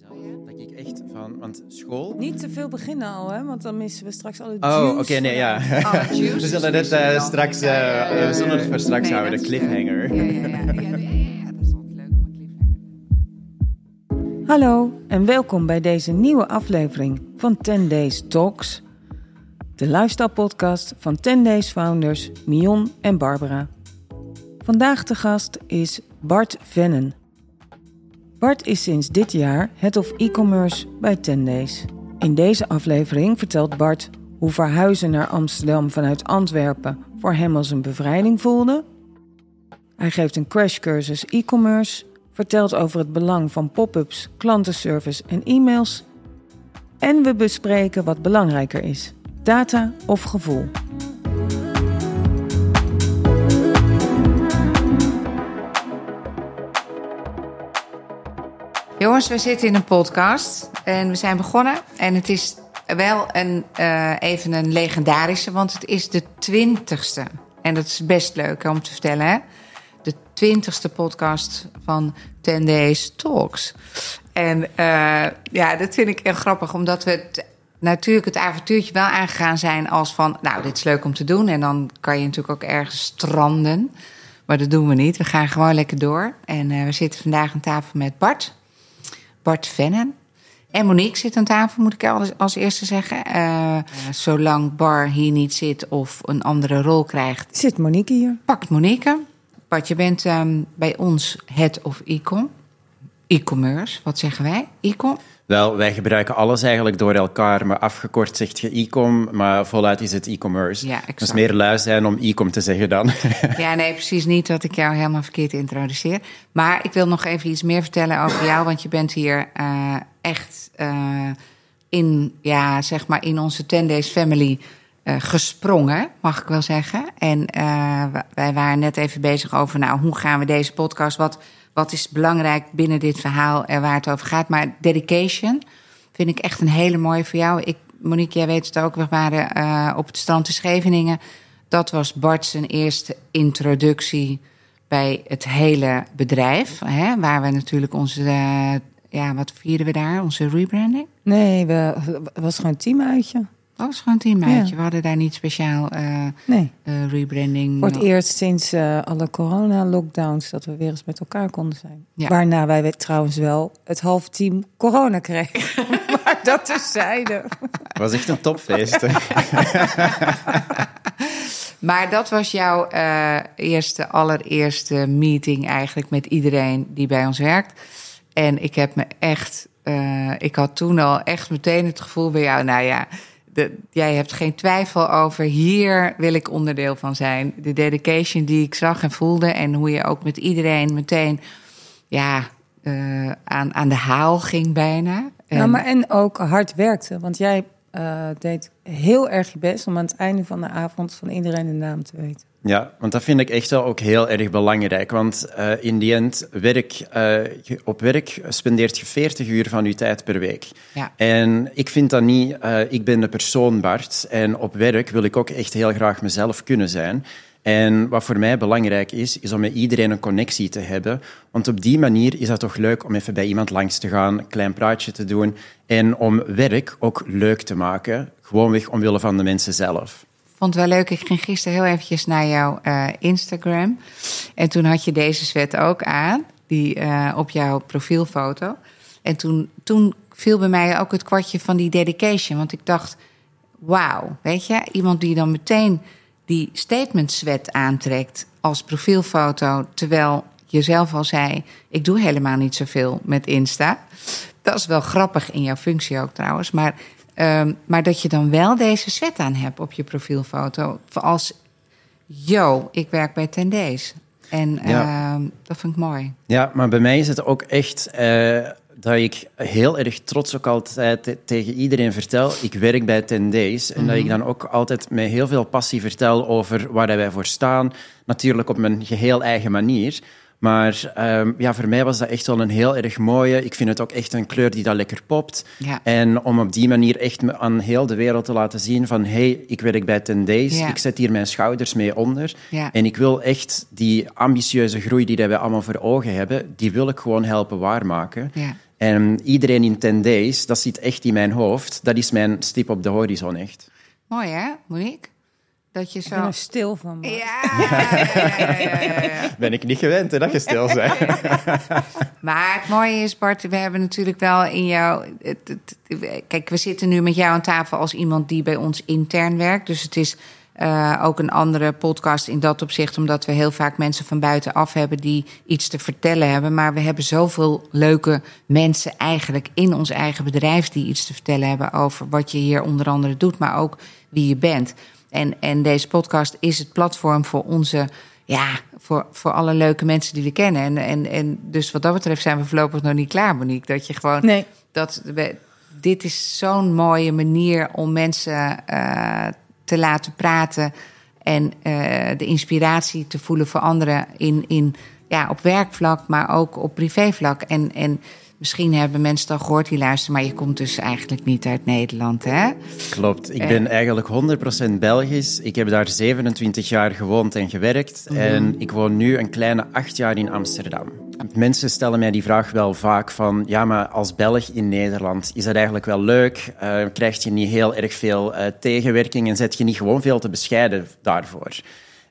Dat ik echt van, want school. Niet te veel beginnen al, hè? Want dan missen we straks alle Oh, juice oké, nee, ja. Oh, juice We zullen dit eh, straks, ja, eh, ja, ja, we zullen het voor straks Nee, houden, de cliffhanger. Ja, ja, ja, ja, ja, ja, dat is altijd leuk om een cliffhanger. Hallo en welkom bij deze nieuwe aflevering van 10 Days Talks. De lifestyle podcast van 10 Days founders Mion en Barbara. Vandaag de gast is Bart Vennen. Bart is sinds dit jaar Head of E-commerce bij 10 Days. In deze aflevering vertelt Bart hoe verhuizen naar Amsterdam vanuit Antwerpen voor hem als een bevrijding voelde. Hij geeft een crashcursus e-commerce, vertelt over het belang van pop-ups, klantenservice en e-mails. En we bespreken wat belangrijker is: data of gevoel. Jongens, we zitten in een podcast en we zijn begonnen. En het is wel een, eh, even een legendarische, want het is de twintigste. En dat is best leuk om te vertellen, hè? De twintigste podcast van 10 Days Talks. En eh, ja, dat vind ik echt grappig, omdat we natuurlijk het avontuurtje wel aangegaan zijn als van... nou, dit is leuk om te doen en dan kan je natuurlijk ook ergens stranden. Maar dat doen we niet, we gaan gewoon lekker door. En eh, we zitten vandaag aan tafel met Bart... Bart Vennen. En Monique zit aan tafel, moet ik als, als eerste zeggen. Eh, zolang Bar hier niet zit of een andere rol krijgt, Zit Monique hier? pakt Monique. Bart, je bent ehm, bij ons head of e-com. E-commerce, wat zeggen wij? E-com? Wel, wij gebruiken alles eigenlijk door elkaar, maar afgekort zegt je e-com, maar voluit is het e-commerce. Ja, exact. meer lui zijn om e-com te zeggen dan. Ja, nee, precies niet dat ik jou helemaal verkeerd introduceer. Maar ik wil nog even iets meer vertellen over jou, want je bent hier eh, echt eh, in, ja, zeg maar in onze 10 Days Family eh, gesprongen, mag ik wel zeggen. En wij waren net even bezig over, nou, hoe gaan we deze podcast, wat, wat is belangrijk binnen dit verhaal en waar het over gaat. Maar dedication vind ik echt een hele mooie voor jou. Ik, Monique, jij weet het ook, we waren eh, op het strand in Scheveningen. Dat was Bart zijn eerste introductie bij het hele bedrijf. Hè, waar we natuurlijk onze, eh, ja, wat vierden we daar? Onze rebranding? Nee, we, het was gewoon een teamuitje. Dat was gewoon een teamuitje. Ja. We hadden daar niet speciaal eh, Nee, eh, rebranding. voor het eerst sinds eh, alle corona-lockdowns dat we weer eens met elkaar konden zijn. Ja. Waarna wij we- trouwens wel het halve team corona kregen. maar dat terzijde. Het was echt een topfeest. Maar dat was jouw eh, eerste, allereerste meeting eigenlijk met iedereen die bij ons werkt. En ik heb me echt, eh, ik had toen al echt meteen het gevoel bij jou, nou ja, de, jij hebt geen twijfel over, hier wil ik onderdeel van zijn. De dedication die ik zag en voelde en hoe je ook met iedereen meteen, ja, eh, aan, aan de haal ging bijna. Ja, En- maar en ook hard werkte. Want jij eh, deed heel erg je best om aan het einde van de avond van iedereen de naam te weten. Ja, want dat vind ik echt wel ook heel erg belangrijk. Want eh, in die end, werk, eh, op werk spendeert je 40 uur van je tijd per week. Ja. En ik vind dat niet, eh, ik ben de persoon Bart. En op werk wil ik ook echt heel graag mezelf kunnen zijn. En wat voor mij belangrijk is, is om met iedereen een connectie te hebben. Want op die manier is dat toch leuk om even bij iemand langs te gaan, een klein praatje te doen. En om werk ook leuk te maken. Gewoonweg omwille van de mensen zelf. Vond het wel leuk. Ik ging gisteren heel eventjes naar jouw eh, Instagram. En toen had je deze sweat ook aan, die eh, op jouw profielfoto. En toen, toen viel bij mij ook het kwartje van die dedication. Want ik dacht, wauw, weet je, iemand die dan meteen die statement sweat aantrekt als profielfoto, terwijl je zelf al zei, ik doe helemaal niet zoveel met Insta. Dat is wel grappig in jouw functie ook trouwens. Maar, ehm, maar dat je dan wel deze sweat aan hebt op je profielfoto. Als, yo, ik werk bij Tendees. En Ja. ehm, dat vind ik mooi. Ja, maar bij mij is het ook echt eh, dat ik heel erg trots ook altijd te- tegen iedereen vertel. Ik werk bij 10 Days. En dat ik dan ook altijd met heel veel passie vertel over waar wij voor staan. Natuurlijk op mijn geheel eigen manier. Maar ehm, ja, voor mij was dat echt wel een heel erg mooie. Ik vind het ook echt een kleur die dat lekker popt. Ja. En om op die manier echt me- aan heel de wereld te laten zien van... hey, ik werk bij 10 Days, Ja. ik zet hier mijn schouders mee onder. Ja. En ik wil echt die ambitieuze groei die wij allemaal voor ogen hebben... die wil ik gewoon helpen waarmaken. Ja. En iedereen in 10 days, dat zit echt in mijn hoofd. Dat is mijn stip op de horizon, echt. Mooi hè, Monique? Dat je Ik ben zo... er stil van. Ja, ja, ja, ja, ja, ja. Ben ik niet gewend, hè, dat je stil bent. Maar het mooie is, Bart, we hebben natuurlijk wel in jou. het- het- kijk, we zitten nu met jou aan tafel als iemand die bij ons intern werkt. Dus het is eh, ook een andere podcast in dat opzicht, omdat we heel vaak mensen van buitenaf hebben die iets te vertellen hebben. Maar we hebben zoveel leuke mensen eigenlijk in ons eigen bedrijf die iets te vertellen hebben over wat je hier onder andere doet, maar ook wie je bent. En, en deze podcast is het platform voor onze ja, voor, voor alle leuke mensen die we kennen. En, en, en dus wat dat betreft zijn we voorlopig nog niet klaar, Monique. Dat je gewoon. Nee. Dat we, dit is zo'n mooie manier om mensen eh, te laten praten. En eh, de inspiratie te voelen voor anderen in, in, ja, op werkvlak, maar ook op privévlak. En, en misschien hebben mensen het al gehoord die luisteren, maar je komt dus eigenlijk niet uit Nederland, hè? Klopt. Ik ben eigenlijk 100% Belgisch. Ik heb daar 27 jaar gewoond en gewerkt. En ik woon nu een kleine acht jaar in Amsterdam. Mensen stellen mij die vraag wel vaak van... Ja, maar als Belg in Nederland, is dat eigenlijk wel leuk? Eh, krijg je niet heel erg veel eh, tegenwerking en zet je niet gewoon veel te bescheiden daarvoor?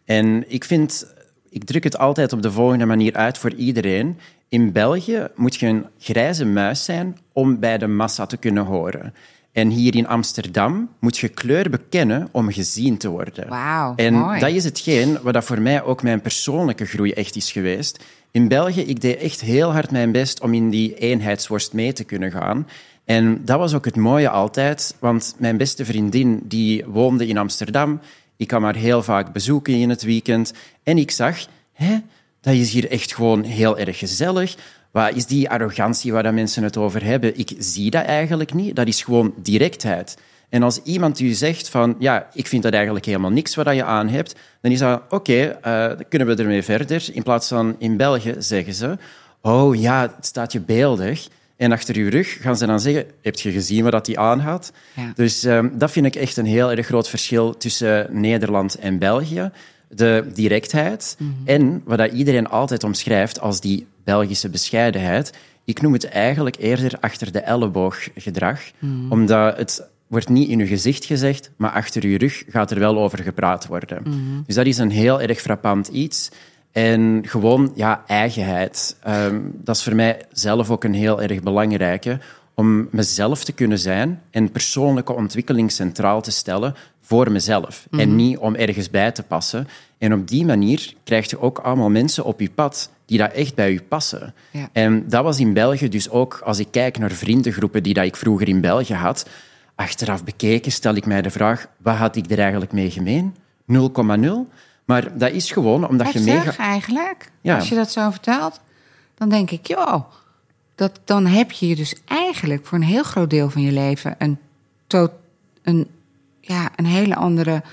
En ik vind... Ik druk het altijd op de volgende manier uit voor iedereen. In België moet je een grijze muis zijn om bij de massa te kunnen horen. En hier in Amsterdam moet je kleur bekennen om gezien te worden. Wauw, en mooi. dat is hetgeen wat dat voor mij ook mijn persoonlijke groei echt is geweest. In België, ik deed echt heel hard mijn best om in die eenheidsworst mee te kunnen gaan. En dat was ook het mooie altijd, want mijn beste vriendin die woonde in Amsterdam. Ik kwam haar heel vaak bezoeken in het weekend. En ik zag, hè, dat is hier echt gewoon heel erg gezellig. Wat is die arrogantie waar dat mensen het over hebben? Ik zie dat eigenlijk niet. Dat is gewoon directheid. En als iemand u zegt van, ja, ik vind dat eigenlijk helemaal niks wat je aan hebt, dan is dat, oké, eh, dan kunnen we ermee verder. In plaats van in België zeggen ze, oh ja, het staat je beeldig. En achter uw rug gaan ze dan zeggen, heb je gezien wat dat die aan had? Ja. Dus ehm, dat vind ik echt een heel erg groot verschil tussen Nederland en België. De directheid en wat dat iedereen altijd omschrijft als die Belgische bescheidenheid. Ik noem het eigenlijk eerder achter de elleboog gedrag, omdat het wordt niet in uw gezicht gezegd, maar achter uw rug gaat er wel over gepraat worden. Dus dat is een heel erg frappant iets. En gewoon, ja, eigenheid. Ehm, dat is voor mij zelf ook een heel erg belangrijke. Om mezelf te kunnen zijn en persoonlijke ontwikkeling centraal te stellen voor mezelf. En niet om ergens bij te passen. En op die manier krijg je ook allemaal mensen op je pad die dat echt bij je passen. Ja. En dat was in België dus ook, als ik kijk naar vriendengroepen die dat ik vroeger in België had, achteraf bekeken stel ik mij de vraag, wat had ik er eigenlijk mee gemeen? 0,0? Maar dat is gewoon omdat je Heftig meega... eigenlijk. Ja. Als je dat zo vertelt, dan denk ik, joh, dat, dan heb je je dus eigenlijk voor een heel groot deel van je leven een, to, een, ja, een hele andere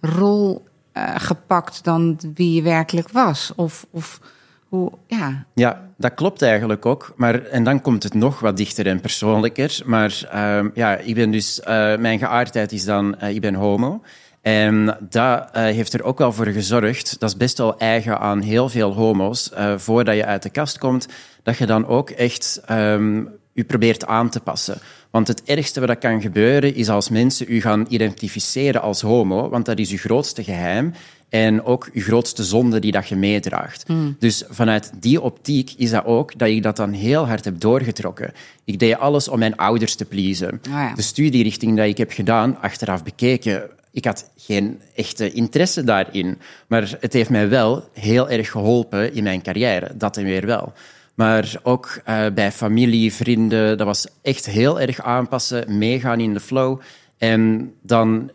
rol eh, gepakt dan wie je werkelijk was. Of, of hoe, ja. Ja, dat klopt eigenlijk ook. Maar, en dan komt het nog wat dichter en persoonlijker. Maar ehm, ja, ik ben dus, eh, mijn geaardheid is dan, eh, ik ben homo. En dat eh, heeft er ook wel voor gezorgd, dat is best wel eigen aan heel veel homo's, eh, voordat je uit de kast komt, dat je dan ook echt ehm, je probeert aan te passen. Want het ergste wat dat kan gebeuren is als mensen u gaan identificeren als homo, want dat is uw grootste geheim en ook uw grootste zonde die dat je meedraagt. Dus vanuit die optiek is dat ook dat ik dat dan heel hard heb doorgetrokken. Ik deed alles om mijn ouders te pleasen. ja. De studierichting die ik heb gedaan, achteraf bekeken, ik had geen echte interesse daarin. Maar het heeft mij wel heel erg geholpen in mijn carrière. Dat en weer wel. Maar ook eh, bij familie, vrienden, dat was echt heel erg aanpassen, meegaan in de flow. En dan,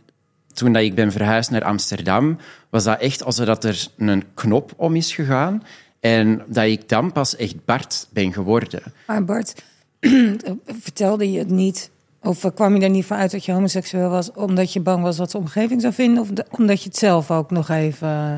toen dat ik ben verhuisd naar Amsterdam, was dat echt alsof dat er een knop om is gegaan. En dat ik dan pas echt Bart ben geworden. Maar Bart, vertelde je het niet? Of eh, kwam je er niet van uit dat je homoseksueel was... omdat je bang was wat de omgeving zou vinden? Of de- omdat je het zelf ook nog even eh,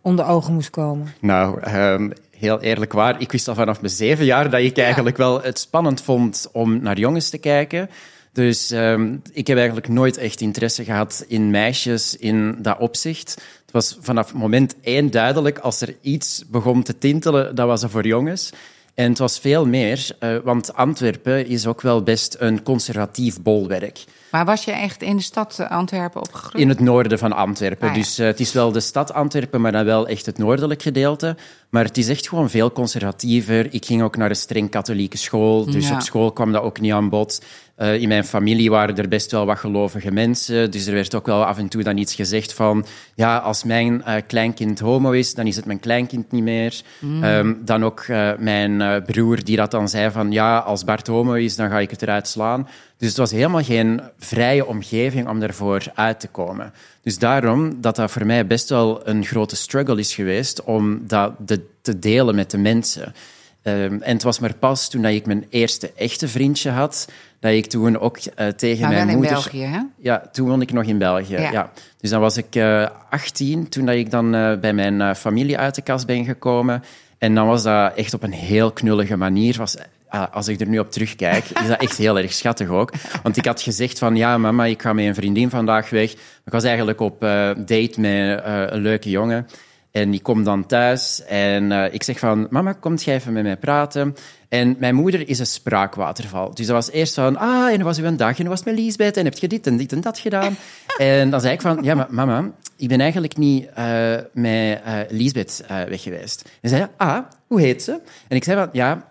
onder ogen moest komen? Nou, ehm, heel eerlijk waar. Ik wist al vanaf mijn zeven jaar dat ik eigenlijk wel het spannend vond om naar jongens te kijken. Dus ehm, ik heb eigenlijk nooit echt interesse gehad in meisjes in dat opzicht. Het was vanaf moment één duidelijk, als er iets begon te tintelen, dat was er voor jongens. En het was veel meer, uh, want Antwerpen is ook wel best een conservatief bolwerk. Maar was je echt in de stad Antwerpen opgegroeid? In het noorden van Antwerpen. Ah, ja. Dus uh, het is wel de stad Antwerpen, maar dan wel echt het noordelijk gedeelte. Maar het is echt gewoon veel conservatiever. Ik ging ook naar een streng katholieke school, dus ja. op school kwam dat ook niet aan bod. Uh, in mijn familie waren er best wel wat gelovige mensen. Dus er werd ook wel af en toe dan iets gezegd van... Ja, als mijn uh, kleinkind homo is, dan is het mijn kleinkind niet meer. Mm. Um, dan ook mijn broer die dat dan zei van... Ja, als Bart homo is, dan ga ik het eruit slaan. Dus het was helemaal geen vrije omgeving om ervoor uit te komen. Dus daarom dat dat voor mij best wel een grote struggle is geweest... om dat de, te delen met de mensen. Um, en het was maar pas toen dat ik mijn eerste echte vriendje had dat ik toen ook uh, tegen maar mijn wel moeder... in België, hè? Ja, toen woonde ik nog in België, ja. ja. Dus dan was ik uh, 18, toen dat ik dan uh, bij mijn familie uit de kast ben gekomen. En dan was dat echt op een heel knullige manier. Was, als ik er nu op terugkijk, is dat echt heel erg schattig ook. Want ik had gezegd van, ja mama, ik ga met een vriendin vandaag weg. Ik was eigenlijk op date met een leuke jongen. En die komt dan thuis en uh, ik zeg van, mama, kom jij even met mij praten? En mijn moeder is een spraakwaterval. Dus dat was eerst van, ah, en was uw dag? En hoe was met Liesbeth? En heb je dit en dit en dat gedaan? en dan zei ik van, ja, maar mama, ik ben eigenlijk niet uh, met uh, Liesbeth uh, weg geweest. En zei, ah, hoe heet ze? En ik zei van, ja,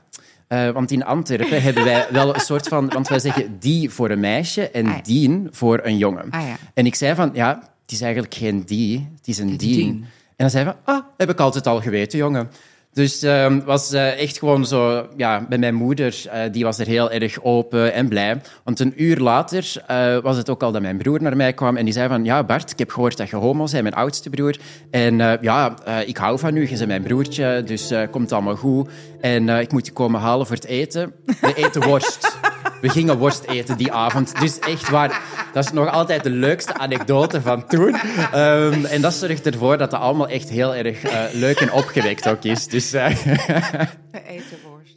uh, want in Antwerpen hebben wij wel een soort van... Want wij zeggen die voor een meisje en ah, dien voor een jongen. Ah, ja. En ik zei van, ja, het is eigenlijk geen die, het is een dien. dien. En dan zei hij van, ah, heb ik altijd al geweten, jongen. Dus het uh, was uh, echt gewoon zo... Ja, bij mijn moeder, uh, die was er heel erg open en blij. Want een uur later uh, was het ook al dat mijn broer naar mij kwam en die zei van... Ja, Bart, ik heb gehoord dat je homo bent, mijn oudste broer. En ja, ik hou van u, je bent mijn broertje, dus komt allemaal goed. En ik moet je komen halen voor het eten. We eten worst. We gingen worst eten die avond. Dus echt waar, dat is nog altijd de leukste anekdote van toen. Um, en dat zorgt ervoor dat het allemaal echt heel erg uh, leuk en opgewekt ook is. Dus, uh... We eten worst.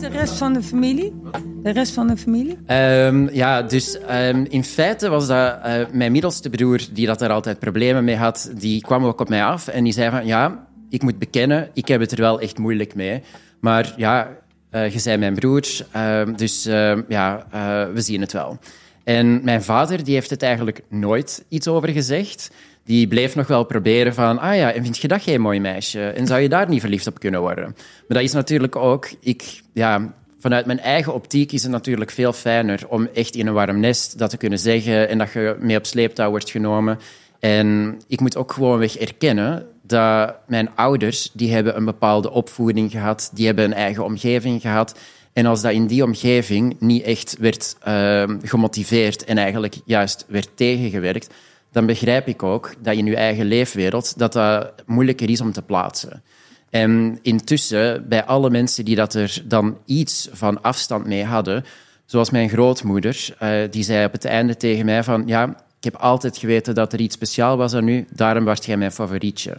De rest van de familie? De rest van de familie? Um, ja, dus um, in feite was dat uh, mijn middelste broer, die dat er altijd problemen mee had, die kwam ook op mij af en die zei van, ja, ik moet bekennen, ik heb het er wel echt moeilijk mee. Maar ja, uh, je bent mijn broer, uh, dus uh, ja, we zien het wel. En mijn vader die heeft het eigenlijk nooit iets over gezegd. Die bleef nog wel proberen van, ah ja, en vind je dat geen mooi meisje? En zou je daar niet verliefd op kunnen worden? Maar dat is natuurlijk ook, ik, ja, vanuit mijn eigen optiek is het natuurlijk veel fijner om echt in een warm nest dat te kunnen zeggen en dat je mee op sleeptouw wordt genomen. En ik moet ook gewoonweg erkennen dat mijn ouders, die hebben een bepaalde opvoeding gehad, die hebben een eigen omgeving gehad. En als dat in die omgeving niet echt werd uh, gemotiveerd en eigenlijk juist werd tegengewerkt, dan begrijp ik ook dat in je eigen leefwereld dat dat moeilijker is om te plaatsen. En intussen, bij alle mensen die dat er dan iets van afstand mee hadden, zoals mijn grootmoeder, uh, die zei op het einde tegen mij van ja, ik heb altijd geweten dat er iets speciaal was aan u, daarom was jij mijn favorietje.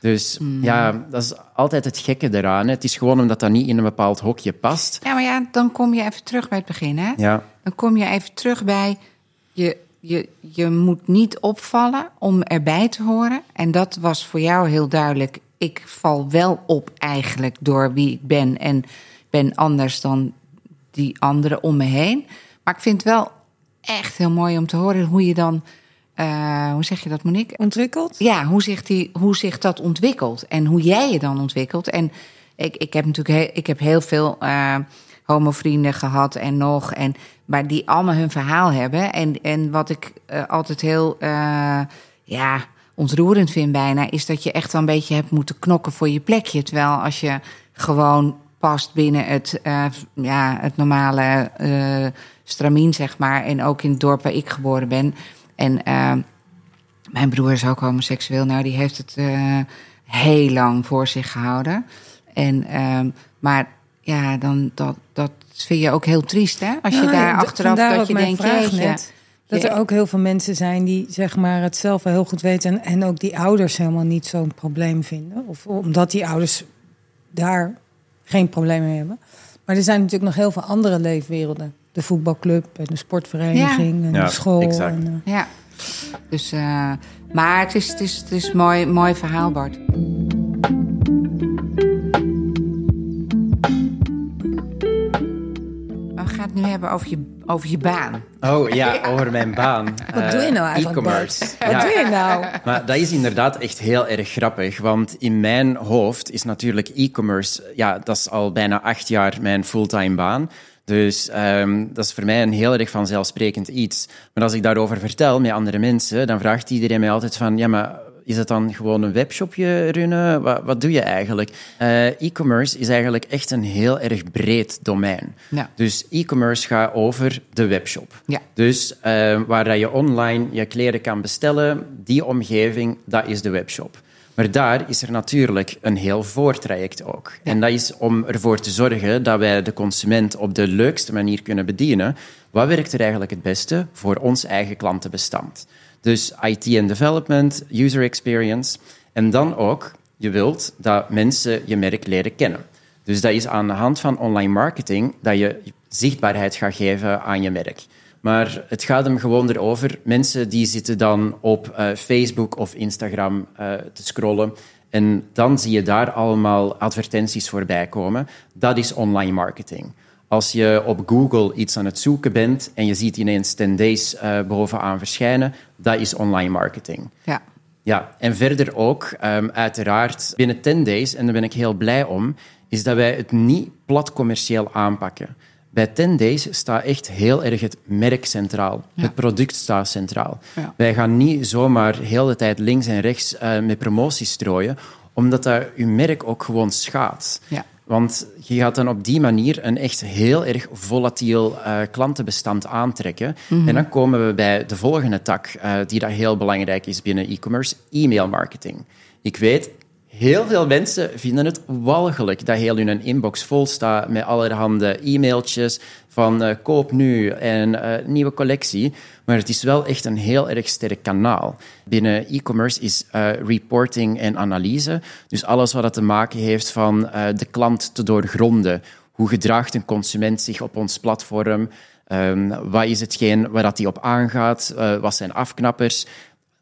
Dus mm. ja, dat is altijd het gekke eraan. Hè. Het is gewoon omdat dat niet in een bepaald hokje past. Ja, maar ja, dan kom je even terug bij het begin. Hè? Ja. Dan kom je even terug bij... Je, je, je moet niet opvallen om erbij te horen. En dat was voor jou heel duidelijk. Ik val wel op eigenlijk door wie ik ben. En ben anders dan die anderen om me heen. Maar ik vind het wel echt heel mooi om te horen hoe je dan uh, hoe zeg je dat, Monique? Ontwikkeld? Ja, hoe zich, die, hoe zich dat ontwikkelt en hoe jij je dan ontwikkelt. En ik, ik heb natuurlijk heel, ik heb heel veel uh, homovrienden gehad en nog, en, maar die allemaal hun verhaal hebben. En, en wat ik uh, altijd heel ja, ontroerend vind bijna, is dat je echt wel een beetje hebt moeten knokken voor je plekje. Terwijl als je gewoon past binnen het, ja, het normale stramien, zeg maar, en ook in het dorp waar ik geboren ben en uh, mijn broer is ook homoseksueel. Nou, die heeft het uh, heel lang voor zich gehouden. En, uh, maar ja, dan, dat, dat vind je ook heel triest, hè? Als je nou, daar achteraf dat je denkt, jeetje... Net, dat er ook heel veel mensen zijn die zeg maar, het zelf wel heel goed weten... En, en ook die ouders helemaal niet zo'n probleem vinden. Of omdat die ouders daar geen probleem mee hebben. Maar er zijn natuurlijk nog heel veel andere leefwerelden de voetbalclub en de sportvereniging en ja, de school. En. Eh, ja, dus, eh, maar het is, het is, het is een mooi, mooi verhaal, Bart. We gaan het nu hebben over je, over je baan. Oh ja, over mijn baan. Wat doe je nou eh, eigenlijk? E-commerce. Wat doe je nou? Maar dat is inderdaad echt heel erg grappig. Want in mijn hoofd is natuurlijk e-commerce, ja, dat is al bijna acht jaar mijn fulltime baan. Dus ehm, dat is voor mij een heel erg vanzelfsprekend iets. Maar als ik daarover vertel met andere mensen, dan vraagt iedereen mij altijd van, ja, maar is het dan gewoon een webshopje runnen? Wat, wat doe je eigenlijk? Eh, e-commerce is eigenlijk echt een heel erg breed domein. Ja. Dus e-commerce gaat over de webshop. Ja. Dus eh, waar dat je online je kleren kan bestellen, die omgeving, dat is de webshop. Maar daar is er natuurlijk een heel voortraject ook. En dat is om ervoor te zorgen dat wij de consument op de leukste manier kunnen bedienen. Wat werkt er eigenlijk het beste voor ons eigen klantenbestand? Dus IT en development, user experience. En dan ook, je wilt dat mensen je merk leren kennen. Dus dat is aan de hand van online marketing dat je zichtbaarheid gaat geven aan je merk. Maar het gaat hem gewoon erover. Mensen die zitten dan op eh, Facebook of Instagram eh, te scrollen. En dan zie je daar allemaal advertenties voorbij komen. Dat is online marketing. Als je op Google iets aan het zoeken bent en je ziet ineens 10 days eh, bovenaan verschijnen, dat is online marketing. Ja. Ja, en verder ook, ehm, uiteraard, binnen 10 days, en daar ben ik heel blij om, is dat wij het niet plat commercieel aanpakken. Bij 10 days staat echt heel erg het merk centraal. Het product staat centraal. Ja. Wij gaan niet zomaar heel de tijd links en rechts eh, met promoties strooien, omdat dat uw merk ook gewoon schaadt. Ja. Want je gaat dan op die manier een echt heel erg volatiel eh, klantenbestand aantrekken. En dan komen we bij de volgende tak, eh, die dat heel belangrijk is binnen e-commerce, e-mail marketing. Ik weet, heel veel mensen vinden het walgelijk dat heel hun inbox vol staat met allerhande e-mailtjes van eh, koop nu en eh, nieuwe collectie. Maar het is wel echt een heel erg sterk kanaal. Binnen e-commerce is eh, reporting en analyse. Dus alles wat dat te maken heeft van de klant te doorgronden. Hoe gedraagt een consument zich op ons platform? Ehm, wat is hetgeen waar hij op aangaat? Wat zijn afknappers?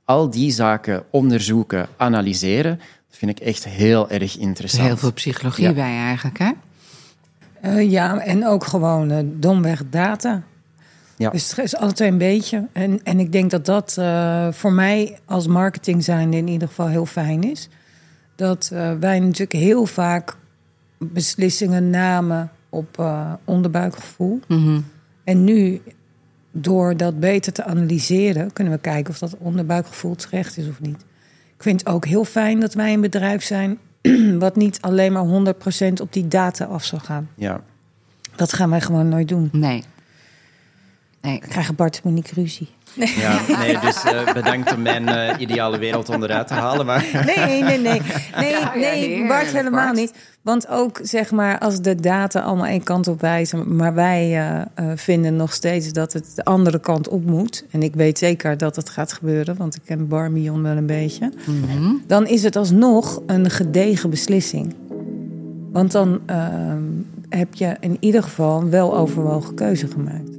Al die zaken onderzoeken, analyseren, dat vind ik echt heel erg Er interessant. heel veel psychologie Ja. bij eigenlijk, hè? Eh, ja, en ook gewoon eh, domweg data. Ja. Dus het is altijd een beetje. En, en ik denk dat dat eh, voor mij als marketing zijnde in ieder geval heel fijn is. Dat eh, wij natuurlijk heel vaak beslissingen namen op eh, onderbuikgevoel. Mhm. En nu, door dat beter te analyseren, kunnen we kijken of dat onderbuikgevoel terecht is of niet. Ik vind het ook heel fijn dat wij een bedrijf zijn wat niet alleen maar 100% op die data af zal gaan. Ja. Dat gaan wij gewoon nooit doen. Nee. Nee. Dan krijgen Bart en Monique ruzie. Ja, nee, dus eh, bedankt om mijn eh, ideale wereld onderuit te halen. Maar Nee, nee, nee. Nee, nee Bart helemaal Bart. niet. Want ook, zeg maar, als de data allemaal één kant op wijzen... maar wij eh, eh, vinden nog steeds dat het de andere kant op moet... en ik weet zeker dat het gaat gebeuren... want ik ken Barmion wel een beetje... Mhm. dan is het alsnog een gedegen beslissing. Want dan ehm, heb je in ieder geval een weloverwogen keuze gemaakt.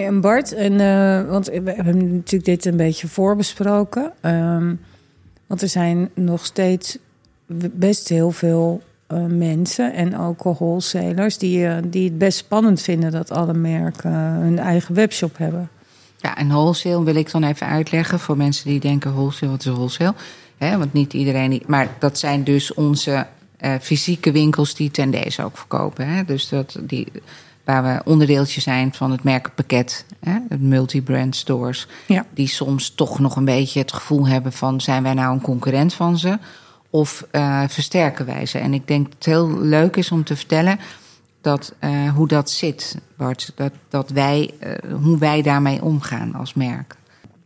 En Bart, en, eh, want we hebben natuurlijk dit een beetje voorbesproken. ehm, want er zijn nog steeds best heel veel eh, mensen en ook wholesalers... Die, eh, die het best spannend vinden dat alle merken hun eigen webshop hebben. Ja, en wholesale wil ik dan even uitleggen voor mensen die denken wholesale, wat is wholesale? Hè, want niet iedereen, die- maar dat zijn dus onze fysieke winkels die ten deze ook verkopen. Hè? Dus dat die, waar we onderdeeltje zijn van het merkenpakket, hè? het multi-brand stores, Ja. die soms toch nog een beetje het gevoel hebben van zijn wij nou een concurrent van ze? Of eh, versterken wij ze? En ik denk dat het heel leuk is om te vertellen dat, eh, hoe dat zit, Bart. Dat, dat wij, eh, hoe wij daarmee omgaan als merk.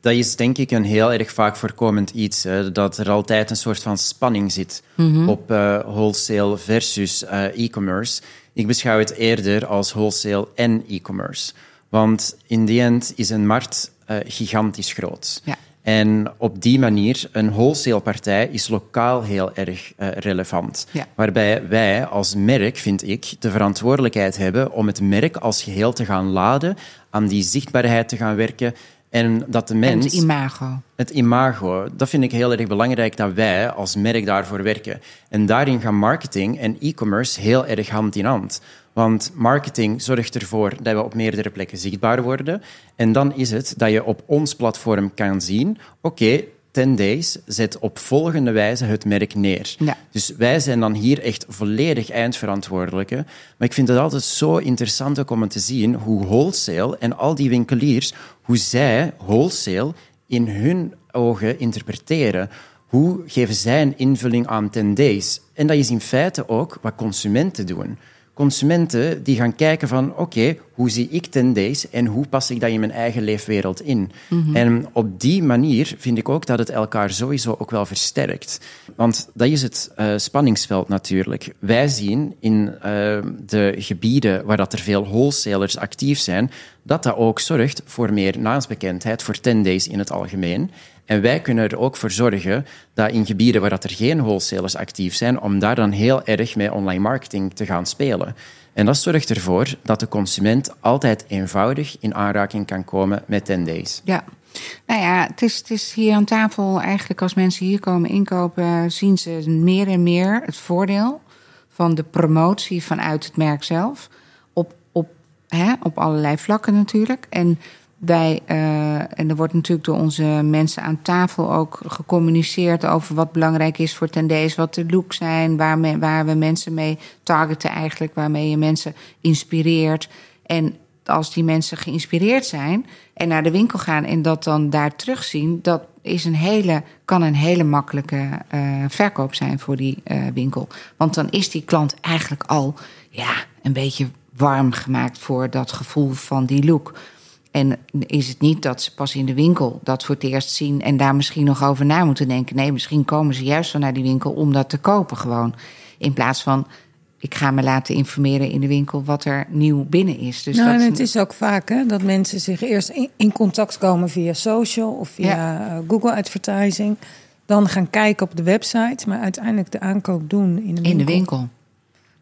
Dat is denk ik een heel erg vaak voorkomend iets. Hè, dat er altijd een soort van spanning zit op eh, wholesale versus eh, e-commerce. Ik beschouw het eerder als wholesale en e-commerce. Want in die end is een markt eh, gigantisch groot. Ja. En op die manier, een wholesale partij is lokaal heel erg relevant. Ja. Waarbij wij als merk, vind ik, de verantwoordelijkheid hebben om het merk als geheel te gaan laden, aan die zichtbaarheid te gaan werken En dat de En mens... het imago. Het imago, dat vind ik heel erg belangrijk dat wij als merk daarvoor werken. En daarin gaan marketing en e-commerce heel erg hand in hand. Want marketing zorgt ervoor dat we op meerdere plekken zichtbaar worden. En dan is het dat je op ons platform kan zien: oké, 10 Days zet op volgende wijze het merk neer. Ja. Dus wij zijn dan hier echt volledig eindverantwoordelijke. Maar ik vind het altijd zo interessant ook om te zien hoe wholesale en al die winkeliers, hoe zij wholesale in hun ogen interpreteren. Hoe geven zij een invulling aan 10 days? En dat is in feite ook wat consumenten doen. Consumenten die gaan kijken van, oké, hoe zie ik 10 days en hoe pas ik dat in mijn eigen leefwereld in? En op die manier vind ik ook dat het elkaar sowieso ook wel versterkt. Want dat is het eh, spanningsveld natuurlijk. Wij zien in eh, de gebieden waar dat er veel wholesalers actief zijn, dat dat ook zorgt voor meer naamsbekendheid voor 10 days in het algemeen. En wij kunnen er ook voor zorgen dat in gebieden waar dat er geen wholesalers actief zijn, om daar dan heel erg met online marketing te gaan spelen. En dat zorgt ervoor dat de consument altijd eenvoudig in aanraking kan komen met 10 days. Ja. Nou ja, het is, het is hier aan tafel eigenlijk als mensen hier komen inkopen, zien ze meer en meer het voordeel van de promotie vanuit het merk zelf. Op, op, hè, op allerlei vlakken natuurlijk. En wij, eh, en er wordt natuurlijk door onze mensen aan tafel ook gecommuniceerd over wat belangrijk is voor tendees, wat de look zijn, waar, me- waar we mensen mee targeten eigenlijk, waarmee je mensen inspireert. En als die mensen geïnspireerd zijn en naar de winkel gaan en dat dan daar terugzien, dat is een hele, kan een hele makkelijke eh, verkoop zijn voor die eh, winkel. Want dan is die klant eigenlijk al ja, een beetje warm gemaakt voor dat gevoel van die look. En is het niet dat ze pas in de winkel dat voor het eerst zien en daar misschien nog over na moeten denken? Nee, misschien komen ze juist wel naar die winkel om dat te kopen gewoon. In plaats van, ik ga me laten informeren in de winkel wat er nieuw binnen is. Dus nou, dat en het is ook vaak hè, dat mensen zich eerst in, in contact komen via social of via eh, Google Advertising. Dan gaan kijken op de website, maar uiteindelijk de aankoop doen in de winkel. in de winkel.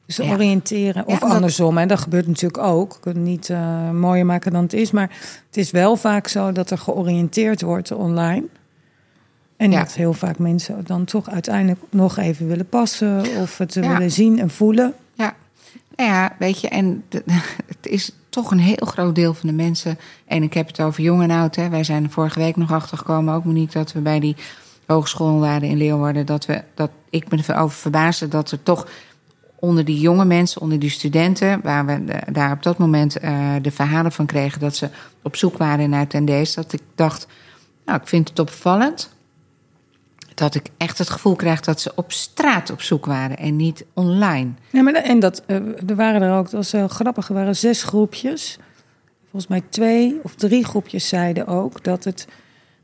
Dus Ja. oriënteren. Of Ja, andersom. En dat gebeurt natuurlijk ook. Ik kan het niet eh, mooier maken dan het is. Maar het is wel vaak zo dat er georiënteerd wordt online. En Ja. dat heel vaak mensen dan toch uiteindelijk nog even willen passen. Of het willen zien en voelen. Ja, nou ja, weet je, en het is toch een heel groot deel van de mensen. En ik heb het over jong en oud. Hè. Wij zijn er vorige week nog achtergekomen, ook niet dat we bij die hogeschool waren in Leeuwarden. Dat we, dat ik me erover verbaasde dat er toch onder die jonge mensen, onder die studenten, waar we daar op dat moment eh, de verhalen van kregen dat ze op zoek waren naar tendees, dat ik dacht, nou, ik vind het opvallend dat ik echt het gevoel krijg dat ze op straat op zoek waren en niet online. Ja, maar en dat, eh, er waren er ook, dat was heel grappig, er waren zes groepjes. Volgens mij twee of drie groepjes zeiden ook dat, het,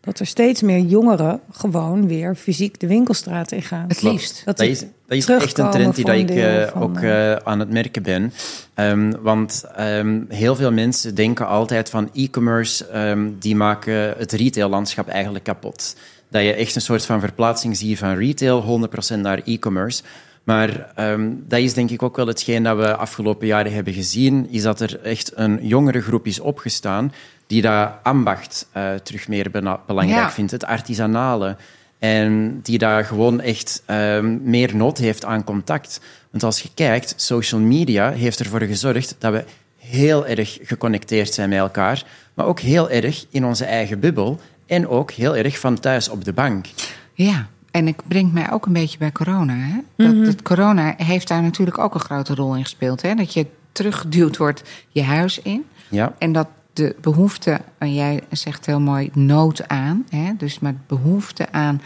dat er steeds meer jongeren gewoon weer fysiek de winkelstraat in gaan. Het liefst. Dat is, dat is echt een trend die dat ik eh, van, ook eh, aan het merken ben. Ehm, want ehm, heel veel mensen denken altijd van e-commerce, ehm, die maken het retaillandschap eigenlijk kapot. Dat je echt een soort van verplaatsing ziet van retail, 100% naar e-commerce. Maar ehm, dat is denk ik ook wel hetgeen dat we afgelopen jaren hebben gezien, is dat er echt een jongere groep is opgestaan die dat ambacht eh, terug meer belangrijk Ja. vindt, het artisanale. En die daar gewoon echt ehm, meer nood heeft aan contact. Want als je kijkt, social media heeft ervoor gezorgd dat we heel erg geconnecteerd zijn met elkaar, maar ook heel erg in onze eigen bubbel en ook heel erg van thuis op de bank. Ja, en ik brengt mij ook een beetje bij corona. Hè? Dat, Mhm. dat corona heeft daar natuurlijk ook een grote rol in gespeeld. Hè? Dat je teruggeduwd wordt je huis in. Ja, En dat de behoefte, en jij zegt heel mooi, nood aan. Hè? Dus maar behoefte aan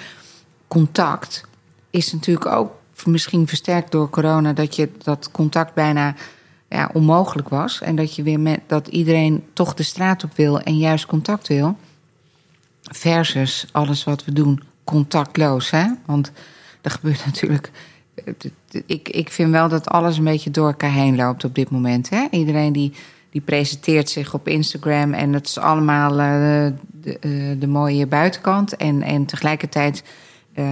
contact is natuurlijk ook misschien versterkt door corona. Dat je dat contact bijna ja, onmogelijk was. En dat, je weer met, dat iedereen toch de straat op wil en juist contact wil. Versus alles wat we doen contactloos. Hè? Want er gebeurt natuurlijk. Ik, ik vind wel dat alles een beetje door elkaar heen loopt op dit moment. Hè? Iedereen die, die presenteert zich op Instagram en het is allemaal eh, de, eh, de mooie buitenkant. En, en tegelijkertijd eh,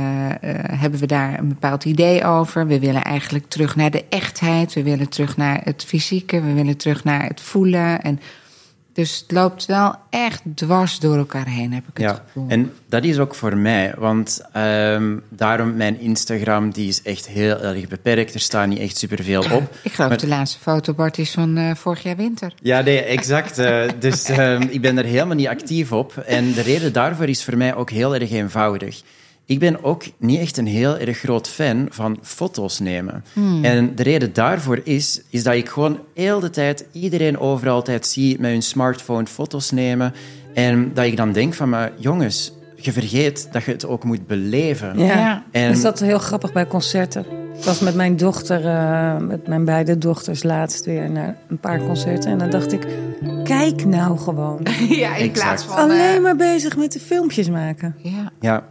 hebben we daar een bepaald idee over. We willen eigenlijk terug naar de echtheid. We willen terug naar het fysieke. We willen terug naar het voelen. En Dus het loopt wel echt dwars door elkaar heen, heb ik het Ja, gevoel. en dat is ook voor mij, want ehm, daarom mijn Instagram die is echt heel erg beperkt. Er staat niet echt superveel op. ik geloof Maar- de laatste foto, Bart, is van eh, vorig jaar winter. Ja, nee, exact. eh, dus ehm, ik ben er helemaal niet actief op. En de reden daarvoor is voor mij ook heel erg eenvoudig. Ik ben ook niet echt een heel erg groot fan van foto's nemen. En de reden daarvoor is, is dat ik gewoon heel de tijd iedereen overal altijd zie met hun smartphone foto's nemen. En dat ik dan denk van, maar jongens, je vergeet dat je het ook moet beleven. Ja. Ja. En- Dus dat is heel grappig bij concerten. Ik was met mijn dochter, eh, met mijn beide dochters laatst weer naar een paar concerten. En dan dacht ik, kijk nou gewoon. ja, in Exact. plaats van... Alleen eh, maar bezig met de filmpjes maken. ja. Ja.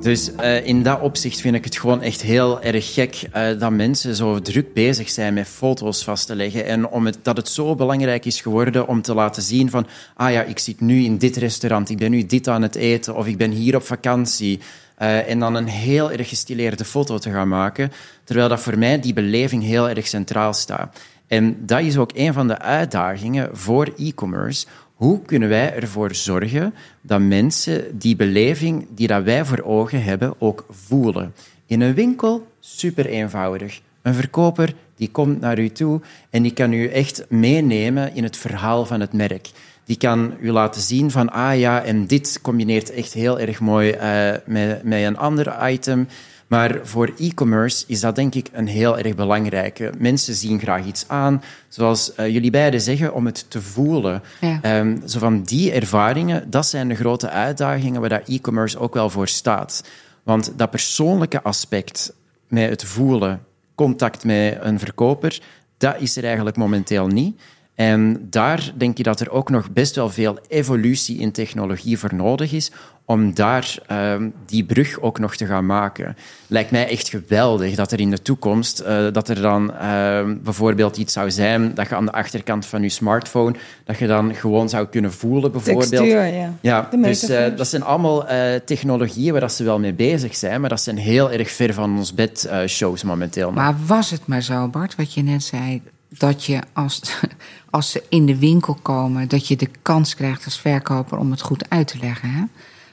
Dus eh, in dat opzicht vind ik het gewoon echt heel erg gek eh, dat mensen zo druk bezig zijn met foto's vast te leggen. En om het, dat het zo belangrijk is geworden om te laten zien van... Ah ja, ik zit nu in dit restaurant, ik ben nu dit aan het eten of ik ben hier op vakantie. Eh, en dan een heel erg gestileerde foto te gaan maken. Terwijl dat voor mij die beleving heel erg centraal staat. En dat is ook een van de uitdagingen voor e-commerce. Hoe kunnen wij ervoor zorgen dat mensen die beleving die dat wij voor ogen hebben ook voelen? In een winkel, super eenvoudig. Een verkoper die komt naar u toe en die kan u echt meenemen in het verhaal van het merk. Die kan u laten zien van, ah ja, en dit combineert echt heel erg mooi eh, met, met een ander item. Maar voor e-commerce is dat denk ik een heel erg belangrijke. Mensen zien graag iets aan, zoals eh, jullie beiden zeggen, om het te voelen. Ja. Ehm, zo van die ervaringen, dat zijn de grote uitdagingen waar dat e-commerce ook wel voor staat. Want dat persoonlijke aspect met het voelen, contact met een verkoper, dat is er eigenlijk momenteel niet. En daar denk ik dat er ook nog best wel veel evolutie in technologie voor nodig is om daar ehm, die brug ook nog te gaan maken. Lijkt mij echt geweldig dat er in de toekomst, eh, dat er dan ehm, bijvoorbeeld iets zou zijn dat je aan de achterkant van je smartphone, dat je dan gewoon zou kunnen voelen bijvoorbeeld. Textuur, ja. Ja, De dus eh, dat zijn allemaal eh, technologieën waar dat ze wel mee bezig zijn, maar dat zijn heel erg ver van ons bed eh, shows momenteel. Maar was het maar zo, Bart, wat je net zei... dat je als, als ze in de winkel komen... dat je de kans krijgt als verkoper om het goed uit te leggen. Hè?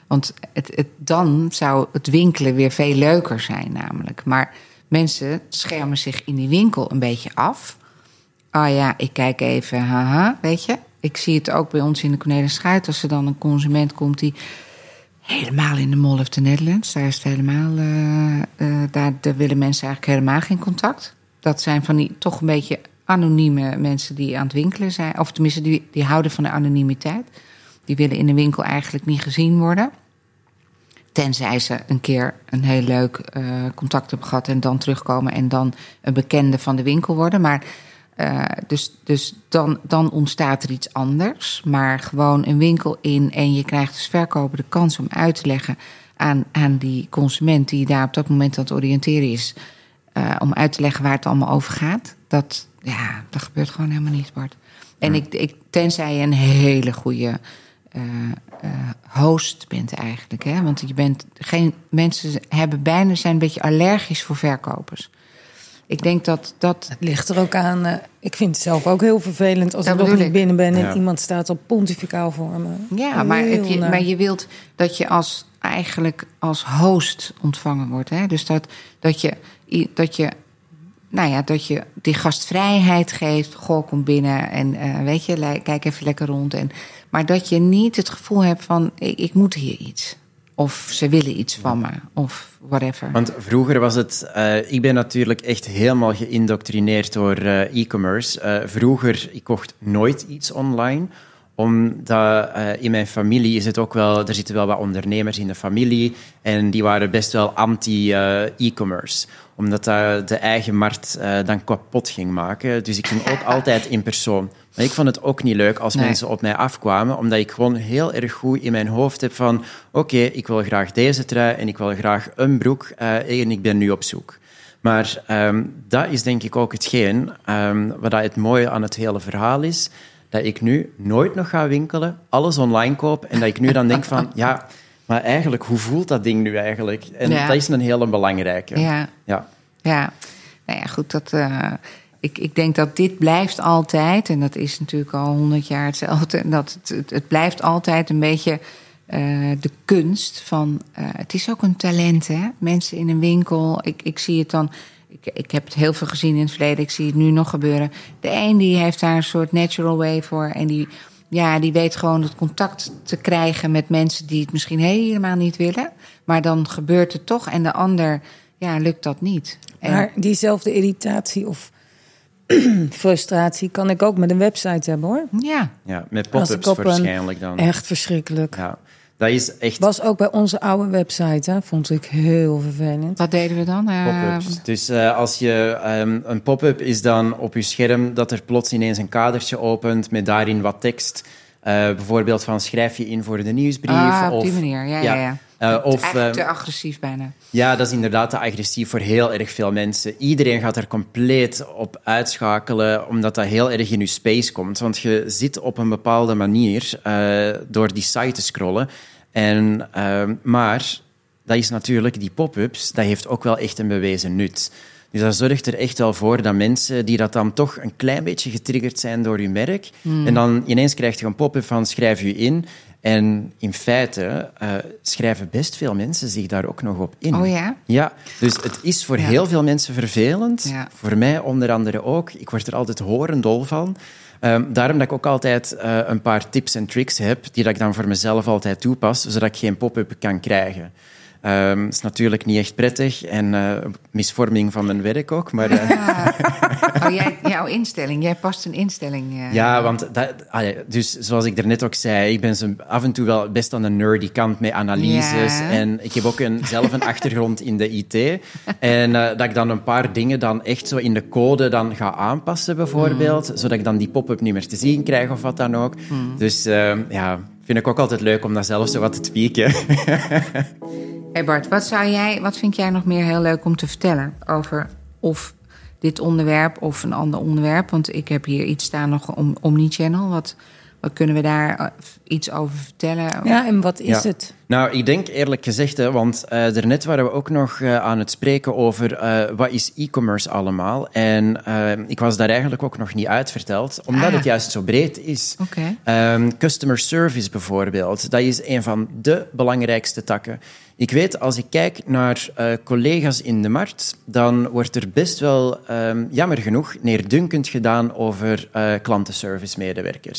Want het, het, dan zou het winkelen weer veel leuker zijn namelijk. Maar mensen schermen zich in die winkel een beetje af. Oh ja, ik kijk even, haha, weet je. Ik zie het ook bij ons in de Cornelis Schuit... als er dan een consument komt die helemaal in de Mall of the Netherlands. Daar is helemaal. eh, eh, daar, daar willen mensen eigenlijk helemaal geen contact. Dat zijn van die toch een beetje anonieme mensen die aan het winkelen zijn. Of tenminste, die, die houden van de anonimiteit. Die willen in de winkel eigenlijk niet gezien worden. Tenzij ze een keer een heel leuk eh, contact hebben gehad en dan terugkomen en dan een bekende van de winkel worden. Maar eh, dus, dus dan, dan ontstaat er iets anders. Maar gewoon een winkel in en je krijgt als verkoper de kans om uit te leggen aan, aan die consument die daar op dat moment aan het oriënteren is. eh, om uit te leggen waar het allemaal over gaat. Dat, ja, dat gebeurt gewoon helemaal niet, Bart. En ik, ik, tenzij je een hele goede eh, eh, host bent eigenlijk. Hè? Want je bent geen, mensen hebben bijna zijn een beetje allergisch voor verkopers. Ik denk dat dat. Het ligt er ook aan. eh, ik vind het zelf ook heel vervelend als Dat ik nog niet binnen ben en Ja. iemand staat al pontificaal voor me. Ja, maar, het, je, maar je wilt dat je als eigenlijk als host ontvangen wordt. Hè? Dus dat, dat je dat je. Nou ja, dat je die gastvrijheid geeft. Goh, kom binnen en eh, weet je, kijk even lekker rond. En, maar dat je niet het gevoel hebt van: ik, ik moet hier iets. Of ze willen iets van me. Of whatever. Want vroeger was het... eh, ik ben natuurlijk echt helemaal geïndoctrineerd door eh, e-commerce. Vroeger, ik kocht nooit iets online omdat eh, in mijn familie is het ook wel... Er zitten wel wat ondernemers in de familie en die waren best wel anti-e-commerce. omdat dat de eigen markt eh, dan kapot ging maken. Dus ik ging ook altijd in persoon. Maar ik vond het ook niet leuk als Nee. mensen op mij afkwamen, omdat ik gewoon heel erg goed in mijn hoofd heb van oké, ik wil graag deze trui en ik wil graag een broek eh, en ik ben nu op zoek. Maar ehm, dat is denk ik ook hetgeen ehm, wat dat het mooie aan het hele verhaal is, dat ik nu nooit nog ga winkelen, alles online koop en dat ik nu dan denk van ja, maar eigenlijk, hoe voelt dat ding nu eigenlijk? En Ja. dat is een hele belangrijke. Ja. Ja. Ja, nou ja, goed. Dat, eh, ik ik, denk dat dit blijft altijd, en dat is natuurlijk al honderd jaar hetzelfde, en dat het, het, het blijft altijd een beetje eh, de kunst van. eh, het is ook een talent, hè? Mensen in een winkel, ik, ik zie het dan. Ik, ik heb het heel veel gezien in het verleden, ik zie het nu nog gebeuren. De een die heeft daar een soort natural way voor, en die, ja, die weet gewoon het contact te krijgen met mensen die het misschien helemaal niet willen. Maar dan gebeurt het toch, en de ander, ja, lukt dat niet. En- Maar diezelfde irritatie of frustratie kan ik ook met een website hebben hoor. ja. Ja, met pop-ups waarschijnlijk dan. Echt verschrikkelijk. Ja, dat is echt Was ook bij onze oude website, hè? vond ik heel vervelend. Wat deden we dan? Eh, pop-ups. Dus eh, als je ehm, een pop-up is dan op je scherm dat er plots ineens een kadertje opent met daarin wat tekst. Eh, bijvoorbeeld van schrijf je in voor de nieuwsbrief. Ah, op of, die manier. Ja, ja, ja. Eh, of, ehm, te agressief bijna. Ja, dat is inderdaad te agressief voor heel erg veel mensen. Iedereen gaat er compleet op uitschakelen, omdat dat heel erg in je space komt. Want je zit op een bepaalde manier eh, door die site te scrollen. En, ehm, maar dat is natuurlijk, die pop-ups, dat heeft ook wel echt een bewezen nut. Dus dat zorgt er echt wel voor dat mensen die dat dan toch een klein beetje getriggerd zijn door je merk, en dan ineens krijg je een pop-up van schrijf je in. En in feite eh, schrijven best veel mensen zich daar ook nog op in. Oh ja? Ja, dus het is voor Ja. heel veel mensen vervelend. Ja. Voor mij onder andere ook. Ik word er altijd horendol van. Ehm, daarom dat ik ook altijd eh, een paar tips en tricks heb, die dat ik dan voor mezelf altijd toepas, zodat ik geen pop-up kan krijgen. Ehm is natuurlijk niet echt prettig en eh, misvorming van mijn werk ook. Maar, eh, Oh, jij, jouw instelling. Jij past een instelling. eh. Ja, want dat, ah ja, dus zoals ik daarnet ook zei, ik ben zo af en toe wel best aan de nerdy kant met analyses. Ja. En ik heb ook een, zelf een achtergrond in de IT. En dat ik dan een paar dingen dan echt zo in de code dan ga aanpassen, bijvoorbeeld. Mm. Zodat ik dan die pop-up niet meer te zien krijg of wat dan ook. Dus eh, ja, vind ik ook altijd leuk om dat zelf zo wat te tweaken. Hey Bart, wat, zou jij, wat vind jij nog meer heel leuk om te vertellen over of dit onderwerp of een ander onderwerp? Want ik heb hier iets staan nog om Omnichannel. Wat, wat kunnen we daar eh, iets over vertellen? Ja, en wat is Ja. het? Nou, ik denk eerlijk gezegd, hè, want eh daarnet waren we ook nog eh, aan het spreken over eh, wat is e-commerce allemaal. En ik was daar eigenlijk ook nog niet uit verteld, omdat Ah. het juist zo breed is. Oké. Ehm, customer service bijvoorbeeld, dat is een van de belangrijkste takken. Ik weet, als ik kijk naar eh, collega's in de markt, dan wordt er best wel, ehm, jammer genoeg, neerdunkend gedaan over eh klantenservice-medewerkers.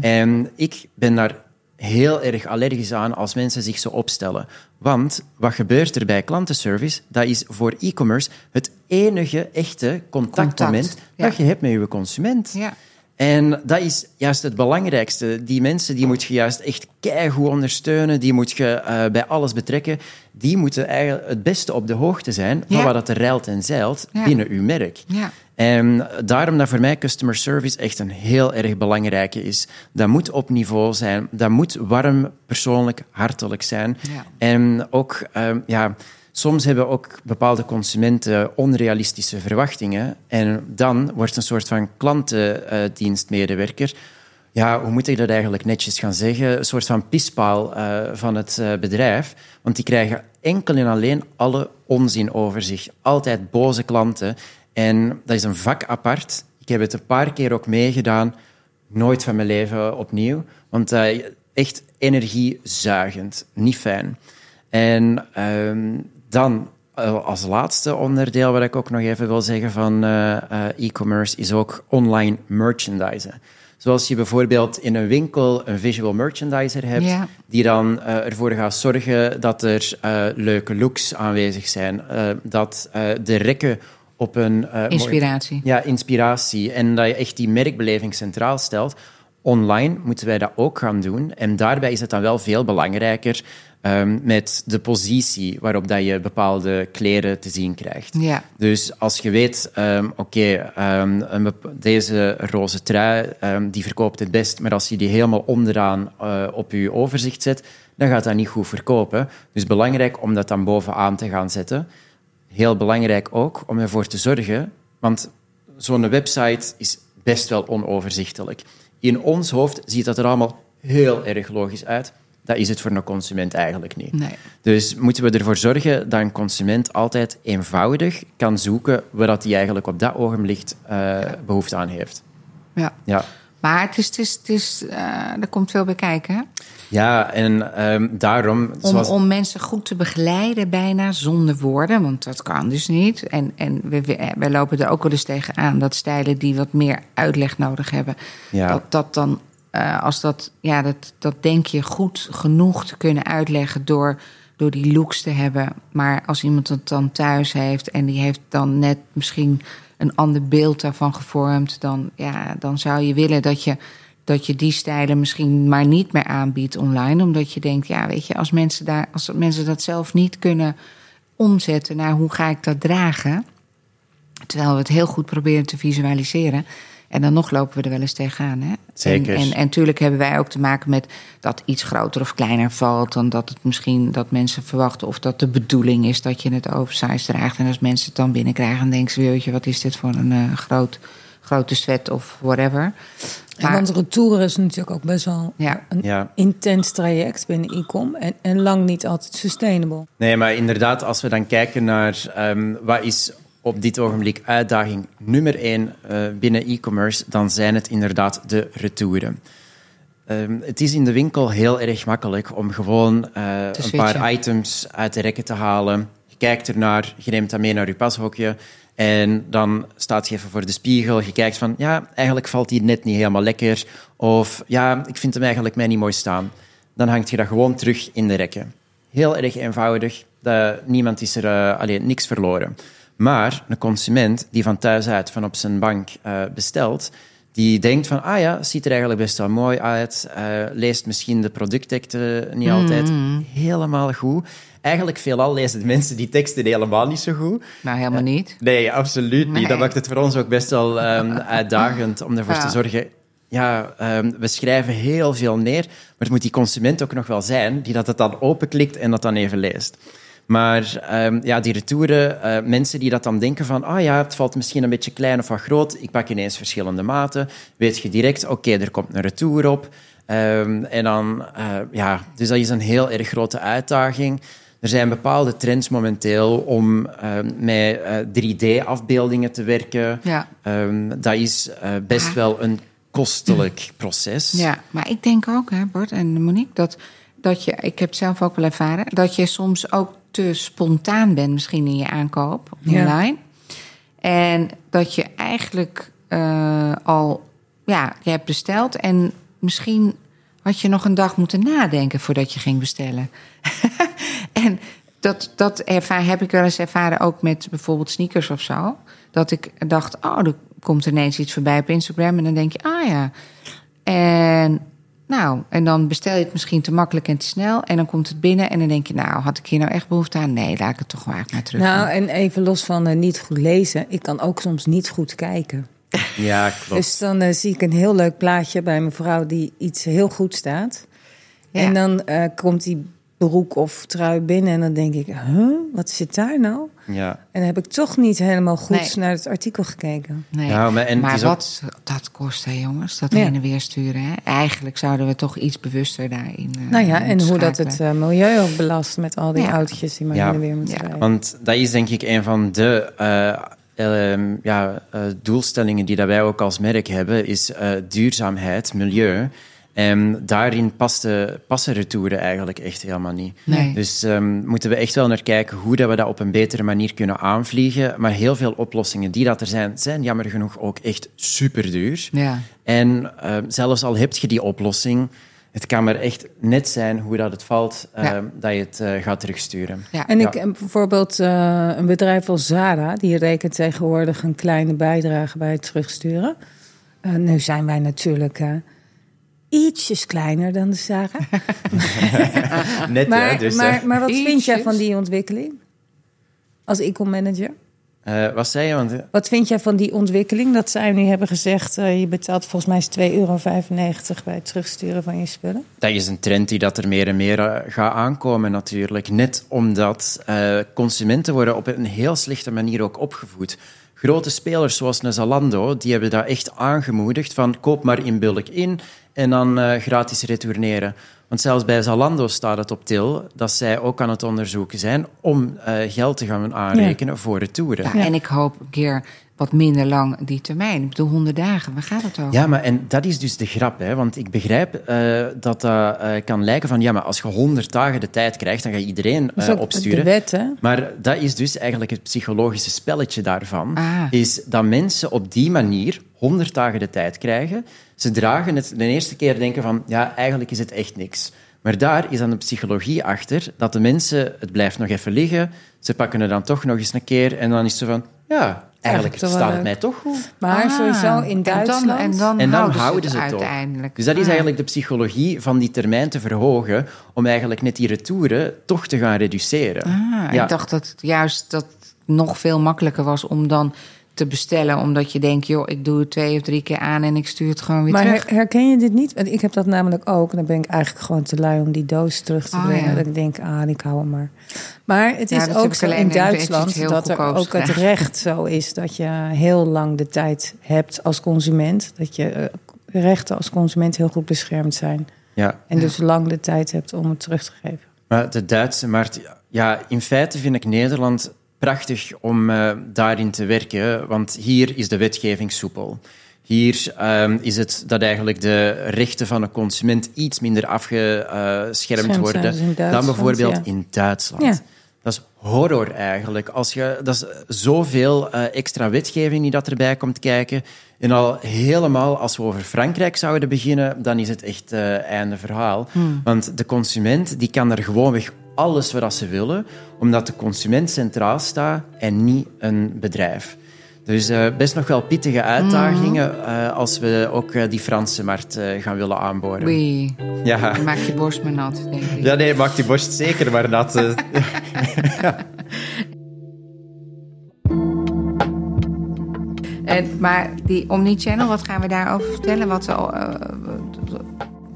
En ik ben daar heel erg allergisch aan als mensen zich zo opstellen. Want wat gebeurt er bij klantenservice? Dat is voor e-commerce het enige echte contactmoment Contact, ja. dat je hebt met je consument. Ja. En dat is juist het belangrijkste. Die mensen die moet je juist echt keigoed ondersteunen. Die moet je eh, bij alles betrekken. Die moeten eigenlijk het beste op de hoogte zijn van Ja. wat dat er reilt en zeilt Ja. binnen uw merk. Ja. En daarom dat voor mij customer service echt een heel erg belangrijke is. Dat moet op niveau zijn. Dat moet warm, persoonlijk, hartelijk zijn. En ook, ehm, ja, soms hebben ook bepaalde consumenten onrealistische verwachtingen. En dan wordt een soort van klantendienstmedewerker. Ja, hoe moet ik dat eigenlijk netjes gaan zeggen? Een soort van pispaal eh, van het eh, bedrijf. Want die krijgen enkel en alleen alle onzin over zich. Altijd boze klanten. En dat is een vak apart. Ik heb het een paar keer ook meegedaan. Nooit van mijn leven opnieuw. Want eh, echt energiezuigend. Niet fijn. En ehm, dan eh, als laatste onderdeel wat ik ook nog even wil zeggen van eh, eh, e-commerce is ook online merchandisen. Zoals je bijvoorbeeld in een winkel een visual merchandiser hebt, Ja. die dan ervoor gaat zorgen dat er leuke looks aanwezig zijn, dat de rekken op een... mooi- Inspiratie. ja, inspiratie. En dat je echt die merkbeleving centraal stelt. Online moeten wij dat ook gaan doen. En daarbij is het dan wel veel belangrijker ehm, met de positie waarop dat je bepaalde kleren te zien krijgt. Ja. Dus als je weet, ehm, oké, ehm, deze roze trui, die verkoopt het best, maar als je die helemaal onderaan eh, op je overzicht zet, dan gaat dat niet goed verkopen. Dus belangrijk om dat dan bovenaan te gaan zetten. Heel belangrijk ook om ervoor te zorgen, want zo'n website is best wel onoverzichtelijk. In ons hoofd ziet dat er allemaal heel erg logisch uit. Dat is het voor een consument eigenlijk niet. Nee. Dus moeten we ervoor zorgen dat een consument altijd eenvoudig kan zoeken waar dat hij eigenlijk op dat ogenblik uh, behoefte aan heeft. Ja. ja. Maar het is, het is, het is, uh, er komt veel bij kijken. Hè? Ja, en um, daarom. Zoals... Om, om mensen goed te begeleiden, bijna zonder woorden, want dat kan dus niet. En, en we, we, we lopen er ook wel eens tegen aan dat stijlen die wat meer uitleg nodig hebben, ja. dat dat dan uh, als dat, ja, dat, dat denk je goed genoeg te kunnen uitleggen door, door die looks te hebben. Maar als iemand het dan thuis heeft en die heeft dan net misschien een ander beeld daarvan gevormd, dan, ja, dan zou je willen dat je, dat je die stijlen misschien maar niet meer aanbiedt online. Omdat je denkt, ja, weet je, als mensen, daar, als mensen dat zelf niet kunnen omzetten naar hoe ga ik dat dragen. Terwijl we het heel goed proberen te visualiseren en dan nog lopen we er wel eens tegenaan. Hè? Zeker. En, en, en natuurlijk hebben wij ook te maken met dat iets groter of kleiner valt. Dan dat het misschien dat mensen verwachten. Of dat de bedoeling is dat je het oversized draagt. En als mensen het dan binnenkrijgen, dan denken ze: weet je, wat is dit voor een uh, groot, grote sweat of whatever. Maar, want retour is natuurlijk ook best wel ja. een ja. intens traject binnen e-com. En, en lang niet altijd sustainable. Nee, maar inderdaad, als we dan kijken naar um, wat is op dit ogenblik uitdaging nummer één uh, binnen e-commerce, dan zijn het inderdaad de retouren. Um, het is in de winkel heel erg makkelijk om gewoon uh, een paar items uit de rekken te halen. Je kijkt ernaar, je neemt dat mee naar je pashokje. En dan staat je even voor de spiegel. Je kijkt van, ja, eigenlijk valt die net niet helemaal lekker. Of, ja, ik vind hem eigenlijk mij niet mooi staan. Dan hangt je dat gewoon terug in de rekken. Heel erg eenvoudig. Niemand is er uh, alleen niks verloren. Maar een consument die van thuis uit, van op zijn bank uh, bestelt, die denkt van, ah ja, ziet er eigenlijk best wel mooi uit, uh, leest misschien de productteksten niet altijd Mm. helemaal goed. Eigenlijk veelal lezen de mensen die teksten helemaal niet zo goed. Nou, helemaal niet. Nee, absoluut niet. Dat maakt het voor ons ook best wel um, uitdagend om ervoor Ja. te zorgen. Ja, um, we schrijven heel veel neer, maar het moet die consument ook nog wel zijn die dat het dan openklikt en dat dan even leest. Maar um, ja, die retouren, uh, mensen die dat dan denken van, ah ja, het valt misschien een beetje klein of wat groot, ik pak ineens verschillende maten, weet je direct, oké, okay, er komt een retour op. Um, en dan, uh, ja, dus dat is een heel erg grote uitdaging. Er zijn bepaalde trends momenteel om uh, met uh, 3D-afbeeldingen te werken. Ja. Dat is best wel een kostelijk proces. Ja, maar ik denk ook, hè, Bart en Monique, dat, dat je, ik heb het zelf ook wel ervaren, dat je soms ook te spontaan bent, misschien in je aankoop online. En dat je eigenlijk eh, al, ja, je hebt besteld en misschien had je nog een dag moeten nadenken voordat je ging bestellen. en dat, dat ervaar, heb ik wel eens ervaren ook met bijvoorbeeld sneakers of zo. Dat ik dacht, oh, er komt ineens iets voorbij op Instagram. En dan denk je, ah ja. En nou, en dan bestel je het misschien te makkelijk en te snel. En dan komt het binnen en dan denk je, nou, had ik hier nou echt behoefte aan? Nee, laat ik het toch maar maar terug. Nou, en even los van uh, niet goed lezen. Ik kan ook soms niet goed kijken. Ja, klopt. Dus dan uh, zie ik een heel leuk plaatje bij mijn vrouw die iets heel goed staat. Ja. En dan uh, komt die broek of trui binnen en dan denk ik, huh, wat zit daar nou? Ja. En dan heb ik toch niet helemaal goed Nee. naar het artikel gekeken. Nee. Ja, maar en maar ook- wat dat kost, hè, jongens? Dat Ja. heen en weer sturen. Hè? Eigenlijk zouden we toch iets bewuster daarin. eh, nou ja, en hoe dat het uh, milieu ook belast met al die Ja. autootjes die maar Ja. heen en weer moeten Ja. rijden. Want dat is denk ik een van de uh, um, ja, uh, doelstellingen die dat wij ook als merk hebben, is uh, duurzaamheid, milieu. En daarin paste, passen retouren eigenlijk echt helemaal niet. Nee. Dus um, moeten we echt wel naar kijken hoe dat we dat op een betere manier kunnen aanvliegen. Maar heel veel oplossingen die dat er zijn, zijn jammer genoeg ook echt super duur. Ja. En uh, zelfs al heb je die oplossing, het kan maar echt net zijn hoe dat het valt, uh, Ja. dat je het uh, gaat terugsturen. Ja. En ik Ja. heb bijvoorbeeld uh, een bedrijf als Zara, die rekent tegenwoordig een kleine bijdrage bij het terugsturen. Uh, nu zijn wij natuurlijk uh, ietsjes kleiner dan de Zara. Net, maar, hè? Dus, maar, maar wat Ietsjes. vind jij van die ontwikkeling? Als e-com manager? uh, wat zei je? Want, Wat vind jij van die ontwikkeling? Dat zij nu hebben gezegd, uh, je betaalt volgens mij 2,95 euro bij het terugsturen van je spullen. Dat is een trend die dat er meer en meer uh, gaat aankomen natuurlijk. Net omdat uh, consumenten worden op een heel slechte manier ook opgevoed. Grote spelers zoals een Zalando, die hebben dat echt aangemoedigd van koop maar in bulk in en dan eh, gratis retourneren. Want zelfs bij Zalando staat het op til dat zij ook aan het onderzoeken zijn om eh, geld te gaan aanrekenen voor retouren. Ja, En ik hoop een keer wat minder lang die termijn. Ik bedoel, 100 dagen, waar gaat het over? Ja, maar en dat is dus de grap. Hè? Want ik begrijp eh, dat dat eh, kan lijken van... Ja, maar als je 100 dagen de tijd krijgt, dan ga je iedereen Dat is eh, ook opsturen. de wet, hè? Maar dat is dus eigenlijk het psychologische spelletje daarvan. Ah. Is dat mensen op die manier 100 dagen de tijd krijgen. Ze dragen het de eerste keer denken van... Ja, eigenlijk is het echt niks. Maar daar is dan de psychologie achter. Dat de mensen... Het blijft nog even liggen. Ze pakken het dan toch nog eens een keer. En dan is het van... Ja, eigenlijk wel staat het mij toch goed. Maar Ah, sowieso in Duitsland... En dan, en dan, En dan houden, houden ze ze het het ook. uiteindelijk. Dus dat is Ah. eigenlijk de psychologie van die termijn te verhogen, om eigenlijk net die retouren toch te gaan reduceren. Ah, Ja. Ik dacht dat het juist dat het nog veel makkelijker was om dan te bestellen. Omdat je denkt, joh, ik doe het twee of drie keer aan en ik stuur het gewoon weer Maar terug. her- herken je dit niet? Want ik heb dat namelijk ook. En dan ben ik eigenlijk gewoon te lui om die doos terug te Oh, brengen. ja. Dat ik denk, ah, ik hou hem maar. Maar het is ook zo in Duitsland dat er ook het recht zo is dat je heel lang de tijd hebt als consument. Dat je eh, rechten als consument heel goed beschermd zijn. Ja. En dus lang de tijd hebt om het terug te geven. Maar de Duitse markt, ja, in feite vind ik Nederland prachtig om eh, daarin te werken, want hier is de wetgeving soepel. Hier ehm, is het dat eigenlijk de rechten van een consument iets minder afgeschermd worden dan bijvoorbeeld ja. in Duitsland. Ja. Dat is horror eigenlijk. Als je, dat is zoveel eh, extra wetgeving die dat erbij komt kijken. En al helemaal als we over Frankrijk zouden beginnen, dan is het echt eh einde verhaal. Want de consument die kan er gewoonweg alles wat ze willen, omdat de consument centraal staat en niet een bedrijf. Dus eh, best nog wel pittige uitdagingen eh, als we ook eh, die Franse markt gaan willen aanboren. Oei, Ja. maak je borst maar nat, denk ik. ja, nee, maak die borst zeker maar nat. En, maar die Omnichannel, wat gaan we daarover vertellen? Wat, eh,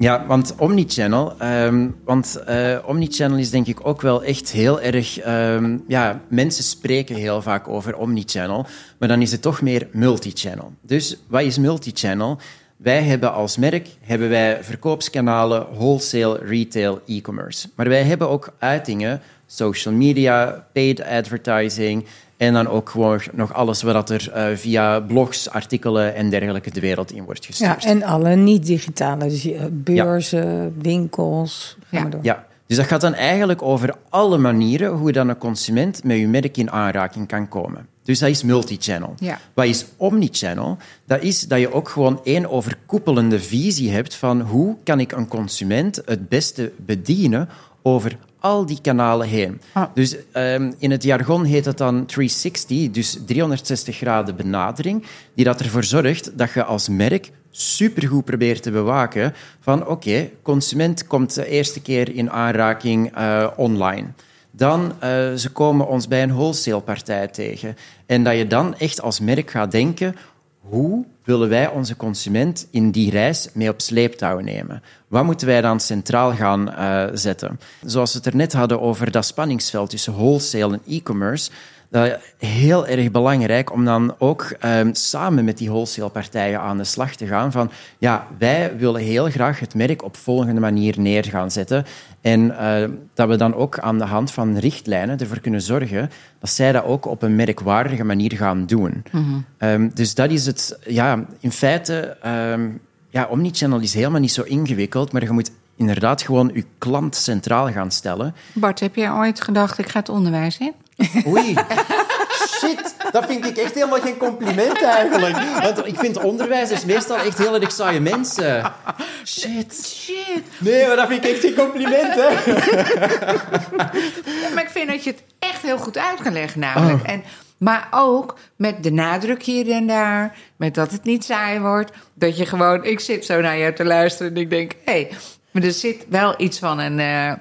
Ja, want Omnichannel, ehm, want eh, Omnichannel is denk ik ook wel echt heel erg... ehm, ja, mensen spreken heel vaak over Omnichannel, maar dan is het toch meer multichannel. Dus wat is multichannel? Wij hebben als merk hebben wij verkoopskanalen, wholesale, retail, e-commerce. Maar wij hebben ook uitingen, social media, paid advertising... En dan ook gewoon nog alles wat er eh, via blogs, artikelen en dergelijke de wereld in wordt gestuurd. Ja, en alle niet-digitale. Dus je- beurzen, winkels. Ga Ja. maar door. Ja, dus dat gaat dan eigenlijk over alle manieren hoe dan een consument met je merk in aanraking kan komen. Dus dat is multichannel. Ja. Wat is omnichannel? Dat is dat je ook gewoon één overkoepelende visie hebt van hoe kan ik een consument het beste bedienen over al die kanalen heen. Ah. Dus ehm, in het jargon heet het dan 360, dus 360 graden benadering, die dat ervoor zorgt dat je als merk supergoed probeert te bewaken van oké, consument komt de eerste keer in aanraking eh, online. Dan eh, ze komen ons bij een wholesale partij tegen. En dat je dan echt als merk gaat denken, hoe willen wij onze consument in die reis mee op sleeptouw nemen? Wat moeten wij dan centraal gaan eh, zetten? Zoals we het er net hadden over dat spanningsveld tussen wholesale en e-commerce. Dat is heel erg belangrijk om dan ook ehm, samen met die wholesale-partijen aan de slag te gaan. Van ja, wij willen heel graag het merk op volgende manier neer gaan zetten. En eh, dat we dan ook aan de hand van richtlijnen ervoor kunnen zorgen dat zij dat ook op een merkwaardige manier gaan doen. Ehm, dus dat is het, ja, in feite, ehm, ja, Omnichannel is helemaal niet zo ingewikkeld, maar je moet inderdaad gewoon je klant centraal gaan stellen. Bart, heb jij ooit gedacht, ik ga het onderwijs in? Oei. Shit, dat vind ik echt helemaal geen compliment eigenlijk. Want ik vind onderwijzers meestal echt heel erg saaie mensen. Shit. Shit. Nee, maar dat vind ik echt geen compliment, hè. Maar ik vind dat je het echt heel goed uit kan leggen namelijk. En, maar ook met de nadruk hier en daar. Met dat het niet saai wordt. Dat je gewoon... Ik zit zo naar jou te luisteren en ik denk... Hé, hey, maar er zit wel iets van een... eh,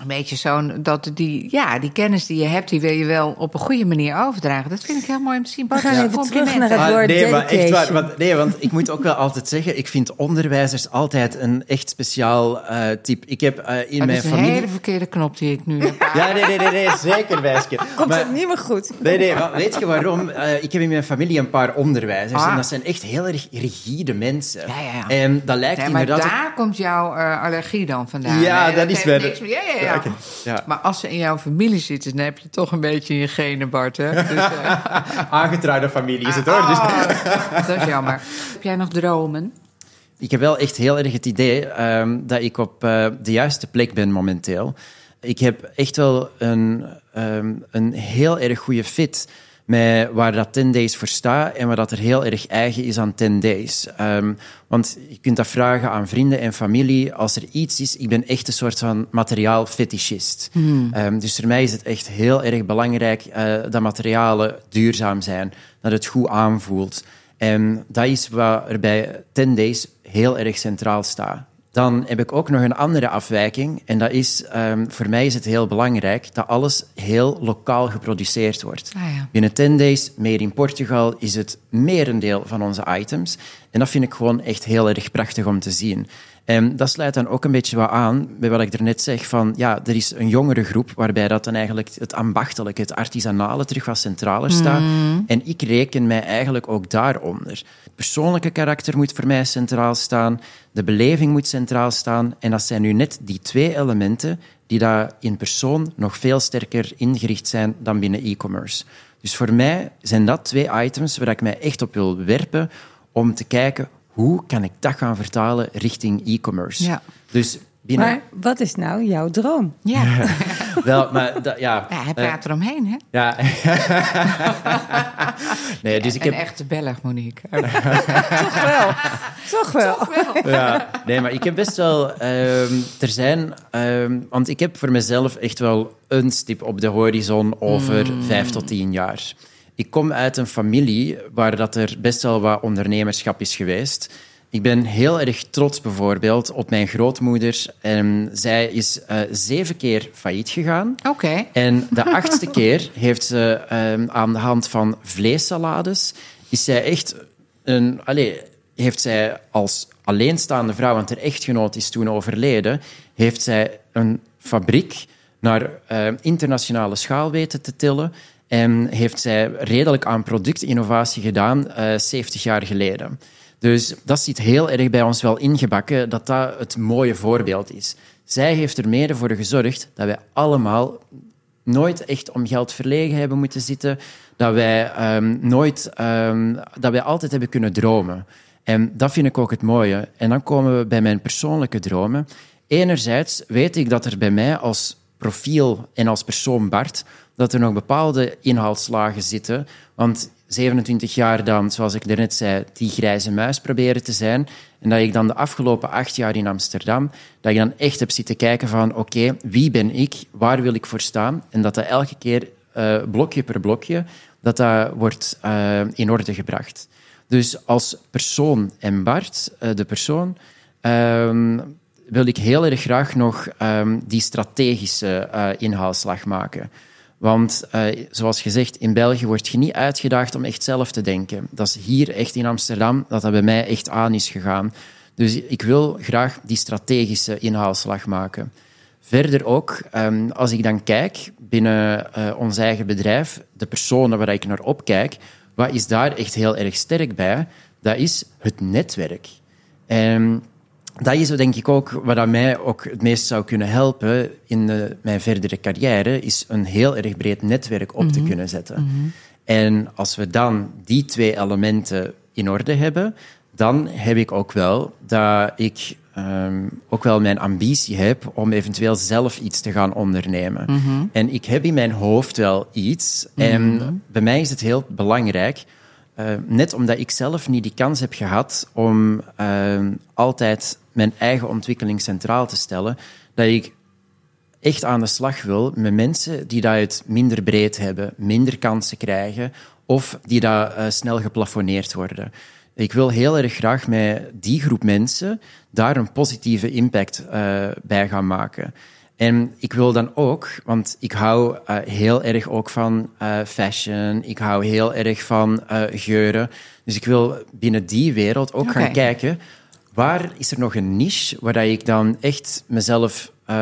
een beetje zo'n dat die, ja, die kennis die je hebt, die wil je wel op een goede manier overdragen. Dat vind ik heel mooi om te zien. We gaan Ja. even terug naar het Ah, woord nee, maar echt waar. Want, nee, want ik moet ook wel altijd zeggen, ik vind onderwijzers altijd een echt speciaal eh type. Ik heb eh, in mijn dat is een familie... hele verkeerde knop die ik nu heb. Ja, nee, nee, nee, nee zeker, wijsje. Komt Maar- het niet meer goed? Nee, nee, maar weet je waarom? Eh, ik heb in mijn familie een paar onderwijzers Ah. en dat zijn echt heel erg rigide mensen. Ja, ja, ja. En dat lijkt Ja, maar inderdaad... daar komt jouw eh, allergie dan vandaan. Ja, Nee, dat is wel- niks meer- Ja, ja, ja. Ja. Maar als ze in jouw familie zitten, dan heb je toch een beetje je genen, Bart. Hè? Dus, eh, Aangetrouwde familie is het hoor. Dus... oh, dat is jammer. Heb jij nog dromen? Ik heb wel echt heel erg het idee ehm, dat ik op eh, de juiste plek ben momenteel. Ik heb echt wel een, ehm, een heel erg goede fit met waar dat 10 Days voor staat en wat dat er heel erg eigen is aan 10 Days. Ehm, want je kunt dat vragen aan vrienden en familie. Als er iets is, ik ben echt een soort van materiaalfetischist. Ehm, dus voor mij is het echt heel erg belangrijk eh, dat materialen duurzaam zijn, dat het goed aanvoelt. En dat is wat er bij 10 Days heel erg centraal staat. Dan heb ik ook nog een andere afwijking. En dat is, ehm, voor mij is het heel belangrijk dat alles heel lokaal geproduceerd wordt. Ah, ja. Binnen 10 Days, meer in Portugal, is het merendeel van onze items. En dat vind ik gewoon echt heel erg prachtig om te zien. En dat sluit dan ook een beetje wat aan bij wat ik er net zeg van, ja, er is een jongere groep waarbij dat dan eigenlijk het ambachtelijke, het artisanale terug wat centraler staat. En ik reken mij eigenlijk ook daaronder. Het persoonlijke karakter moet voor mij centraal staan, de beleving moet centraal staan. En dat zijn nu net die twee elementen die daar in persoon nog veel sterker ingericht zijn dan binnen e-commerce. Dus voor mij zijn dat twee items waar ik mij echt op wil werpen om te kijken hoe kan ik dat gaan vertalen richting e-commerce. Ja. Dus binnen... Maar wat is nou jouw droom? Ja, Wel, maar dat- ja... ja hij eh, praat eromheen, hè? ja. nee, dus ik Een heb... echte Belg, Monique. Toch wel. Toch wel. Ja, nee, maar ik heb best wel... ehm, er zijn... ehm, want ik heb voor mezelf echt wel een stip op de horizon over vijf tot tien jaar. Ik kom uit een familie waar dat er best wel wat ondernemerschap is geweest. Ik ben heel erg trots bijvoorbeeld op mijn grootmoeder. En zij is eh, zeven keer failliet gegaan. Oké. En de achtste keer heeft ze ehm, aan de hand van vleessalades... is zij echt een... Allee, heeft zij als alleenstaande vrouw, want haar echtgenoot is toen overleden, heeft zij een fabriek naar eh, internationale schaal weten te tillen en heeft zij redelijk aan productinnovatie gedaan eh 70 jaar geleden. Dus dat zit heel erg bij ons wel ingebakken, dat dat het mooie voorbeeld is. Zij heeft er mede voor gezorgd dat wij allemaal nooit echt om geld verlegen hebben moeten zitten, dat wij ehm, nooit, ehm, dat wij altijd hebben kunnen dromen. En dat vind ik ook het mooie. En dan komen we bij mijn persoonlijke dromen. Enerzijds weet ik dat er bij mij als profiel en als persoon Bart, dat er nog bepaalde inhaalslagen zitten. Want 27 jaar dan, zoals ik daarnet zei, die grijze muis proberen te zijn. En dat ik dan de afgelopen acht jaar in Amsterdam, dat ik dan echt heb zitten kijken van oké, wie ben ik, waar wil ik voor staan? En dat dat elke keer eh, blokje per blokje, dat dat wordt eh, in orde gebracht. Dus als persoon en Bart, eh, de persoon, ehm, wil ik heel erg graag nog ehm, die strategische inhaalslag maken. Want eh, zoals gezegd, in België word je niet uitgedaagd om echt zelf te denken. Dat is hier echt in Amsterdam dat dat bij mij echt aan is gegaan. Dus ik wil graag die strategische inhaalslag maken. Verder ook, ehm, als ik dan kijk binnen eh, ons eigen bedrijf, de personen waar ik naar opkijk, wat is daar echt heel erg sterk bij? Dat is het netwerk. En dat is denk ik ook wat mij ook het meest zou kunnen helpen in de- mijn verdere carrière, is een heel erg breed netwerk op te kunnen zetten. En als we dan die twee elementen in orde hebben, dan heb ik ook wel dat ik ehm, ook wel mijn ambitie heb om eventueel zelf iets te gaan ondernemen. En ik heb in mijn hoofd wel iets. En bij mij is het heel belangrijk eh, net omdat ik zelf niet die kans heb gehad om eh, altijd mijn eigen ontwikkeling centraal te stellen, dat ik echt aan de slag wil met mensen die dat het minder breed hebben, minder kansen krijgen of die dat eh, snel geplafonneerd worden. Ik wil heel erg graag met die groep mensen daar een positieve impact eh, bij gaan maken. En ik wil dan ook, want ik hou uh, heel erg ook van fashion, ik hou heel erg van geuren. Dus ik wil binnen die wereld ook okay. gaan kijken, waar is er nog een niche waar ik dan echt mezelf 100%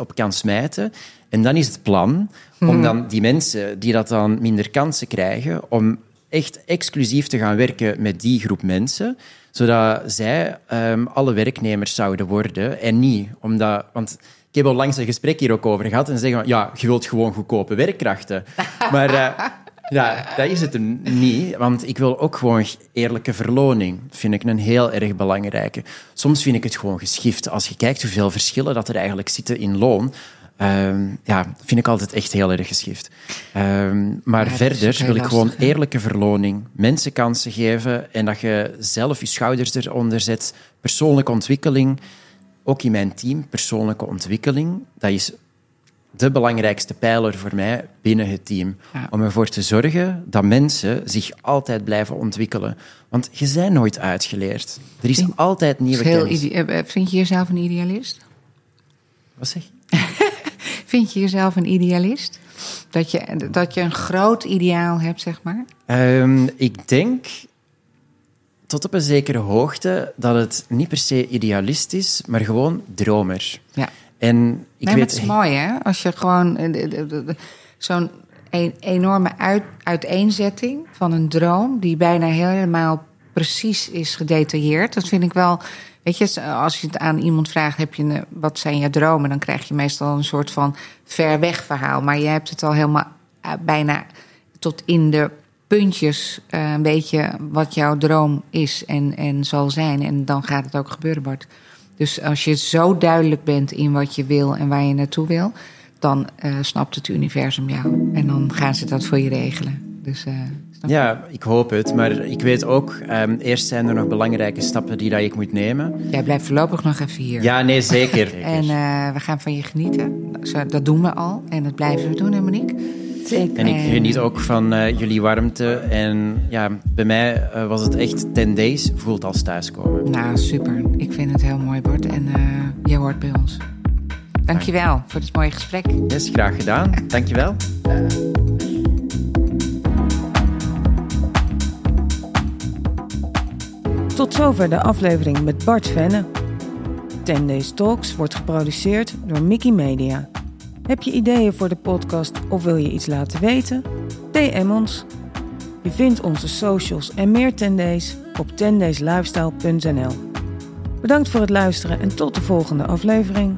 op kan smijten? En dan is het plan om Hmm. dan die mensen die dat dan minder kansen krijgen, om echt exclusief te gaan werken met die groep mensen, zodat zij um, alle werknemers zouden worden en niet omdat... Want ik heb al langs een gesprek hier ook over gehad en zeggen ja, je wilt gewoon goedkope werkkrachten. Maar uh, ja, dat is het niet, want ik wil ook gewoon eerlijke verloning. Dat vind ik een heel erg belangrijke. Soms vind ik het gewoon geschift. Als je kijkt hoeveel verschillen dat er eigenlijk zitten in loon, Um, ja, vind ik altijd echt heel erg geschift. Um, maar ja, verder wil ik gewoon eerlijke verloning, mensen kansen geven en dat je zelf je schouders eronder zet. Persoonlijke ontwikkeling, ook in mijn team, persoonlijke ontwikkeling, dat is de belangrijkste pijler voor mij binnen het team. Ja. Om ervoor te zorgen dat mensen zich altijd blijven ontwikkelen. Want je bent nooit uitgeleerd. Er is vind, altijd nieuwe kennis. Vind je jezelf een idealist? Wat zeg je? Vind je jezelf een idealist? Dat je, dat je een groot ideaal hebt, zeg maar? Um, ik denk tot op een zekere hoogte dat het niet per se idealist is, maar gewoon dromer. Ja. En ik nee, weet... het is mooi, hè? Als je gewoon zo'n een enorme uit, uiteenzetting van een droom... die bijna helemaal precies is gedetailleerd. Dat vind ik wel... Weet je, als je het aan iemand vraagt, heb je een, wat zijn je dromen? Dan krijg je meestal een soort van ver weg verhaal. Maar je hebt het al helemaal bijna tot in de puntjes een beetje wat jouw droom is en, en zal zijn. En dan gaat het ook gebeuren, Bart. Dus als je zo duidelijk bent in wat je wil en waar je naartoe wil, dan uh, snapt het universum jou. En dan gaan ze dat voor je regelen. Dus, uh, ja, ik hoop het. Maar ik weet ook, um, eerst zijn er nog belangrijke stappen die dat ik moet nemen. Jij blijft voorlopig nog even hier. Ja, nee, zeker. en uh, we gaan van je genieten. Dat doen we al en dat blijven we doen, hè Monique? Zeker. En ik geniet ook van uh, jullie warmte. En ja, bij mij uh, was het echt 10 days, voelt als thuiskomen. Nou, super. Ik vind het heel mooi, Bart. En uh, jij hoort bij ons. Dankjewel Dank. voor dit mooie gesprek. Yes, graag gedaan. Dankjewel. Tot zover de aflevering met Bart Venne. 10 Days Talks wordt geproduceerd door Mickey Media. Heb je ideeën voor de podcast of wil je iets laten weten? DM ons. Je vindt onze socials en meer 10 Days op 10dayslifestyle.nl. Bedankt voor het luisteren en tot de volgende aflevering.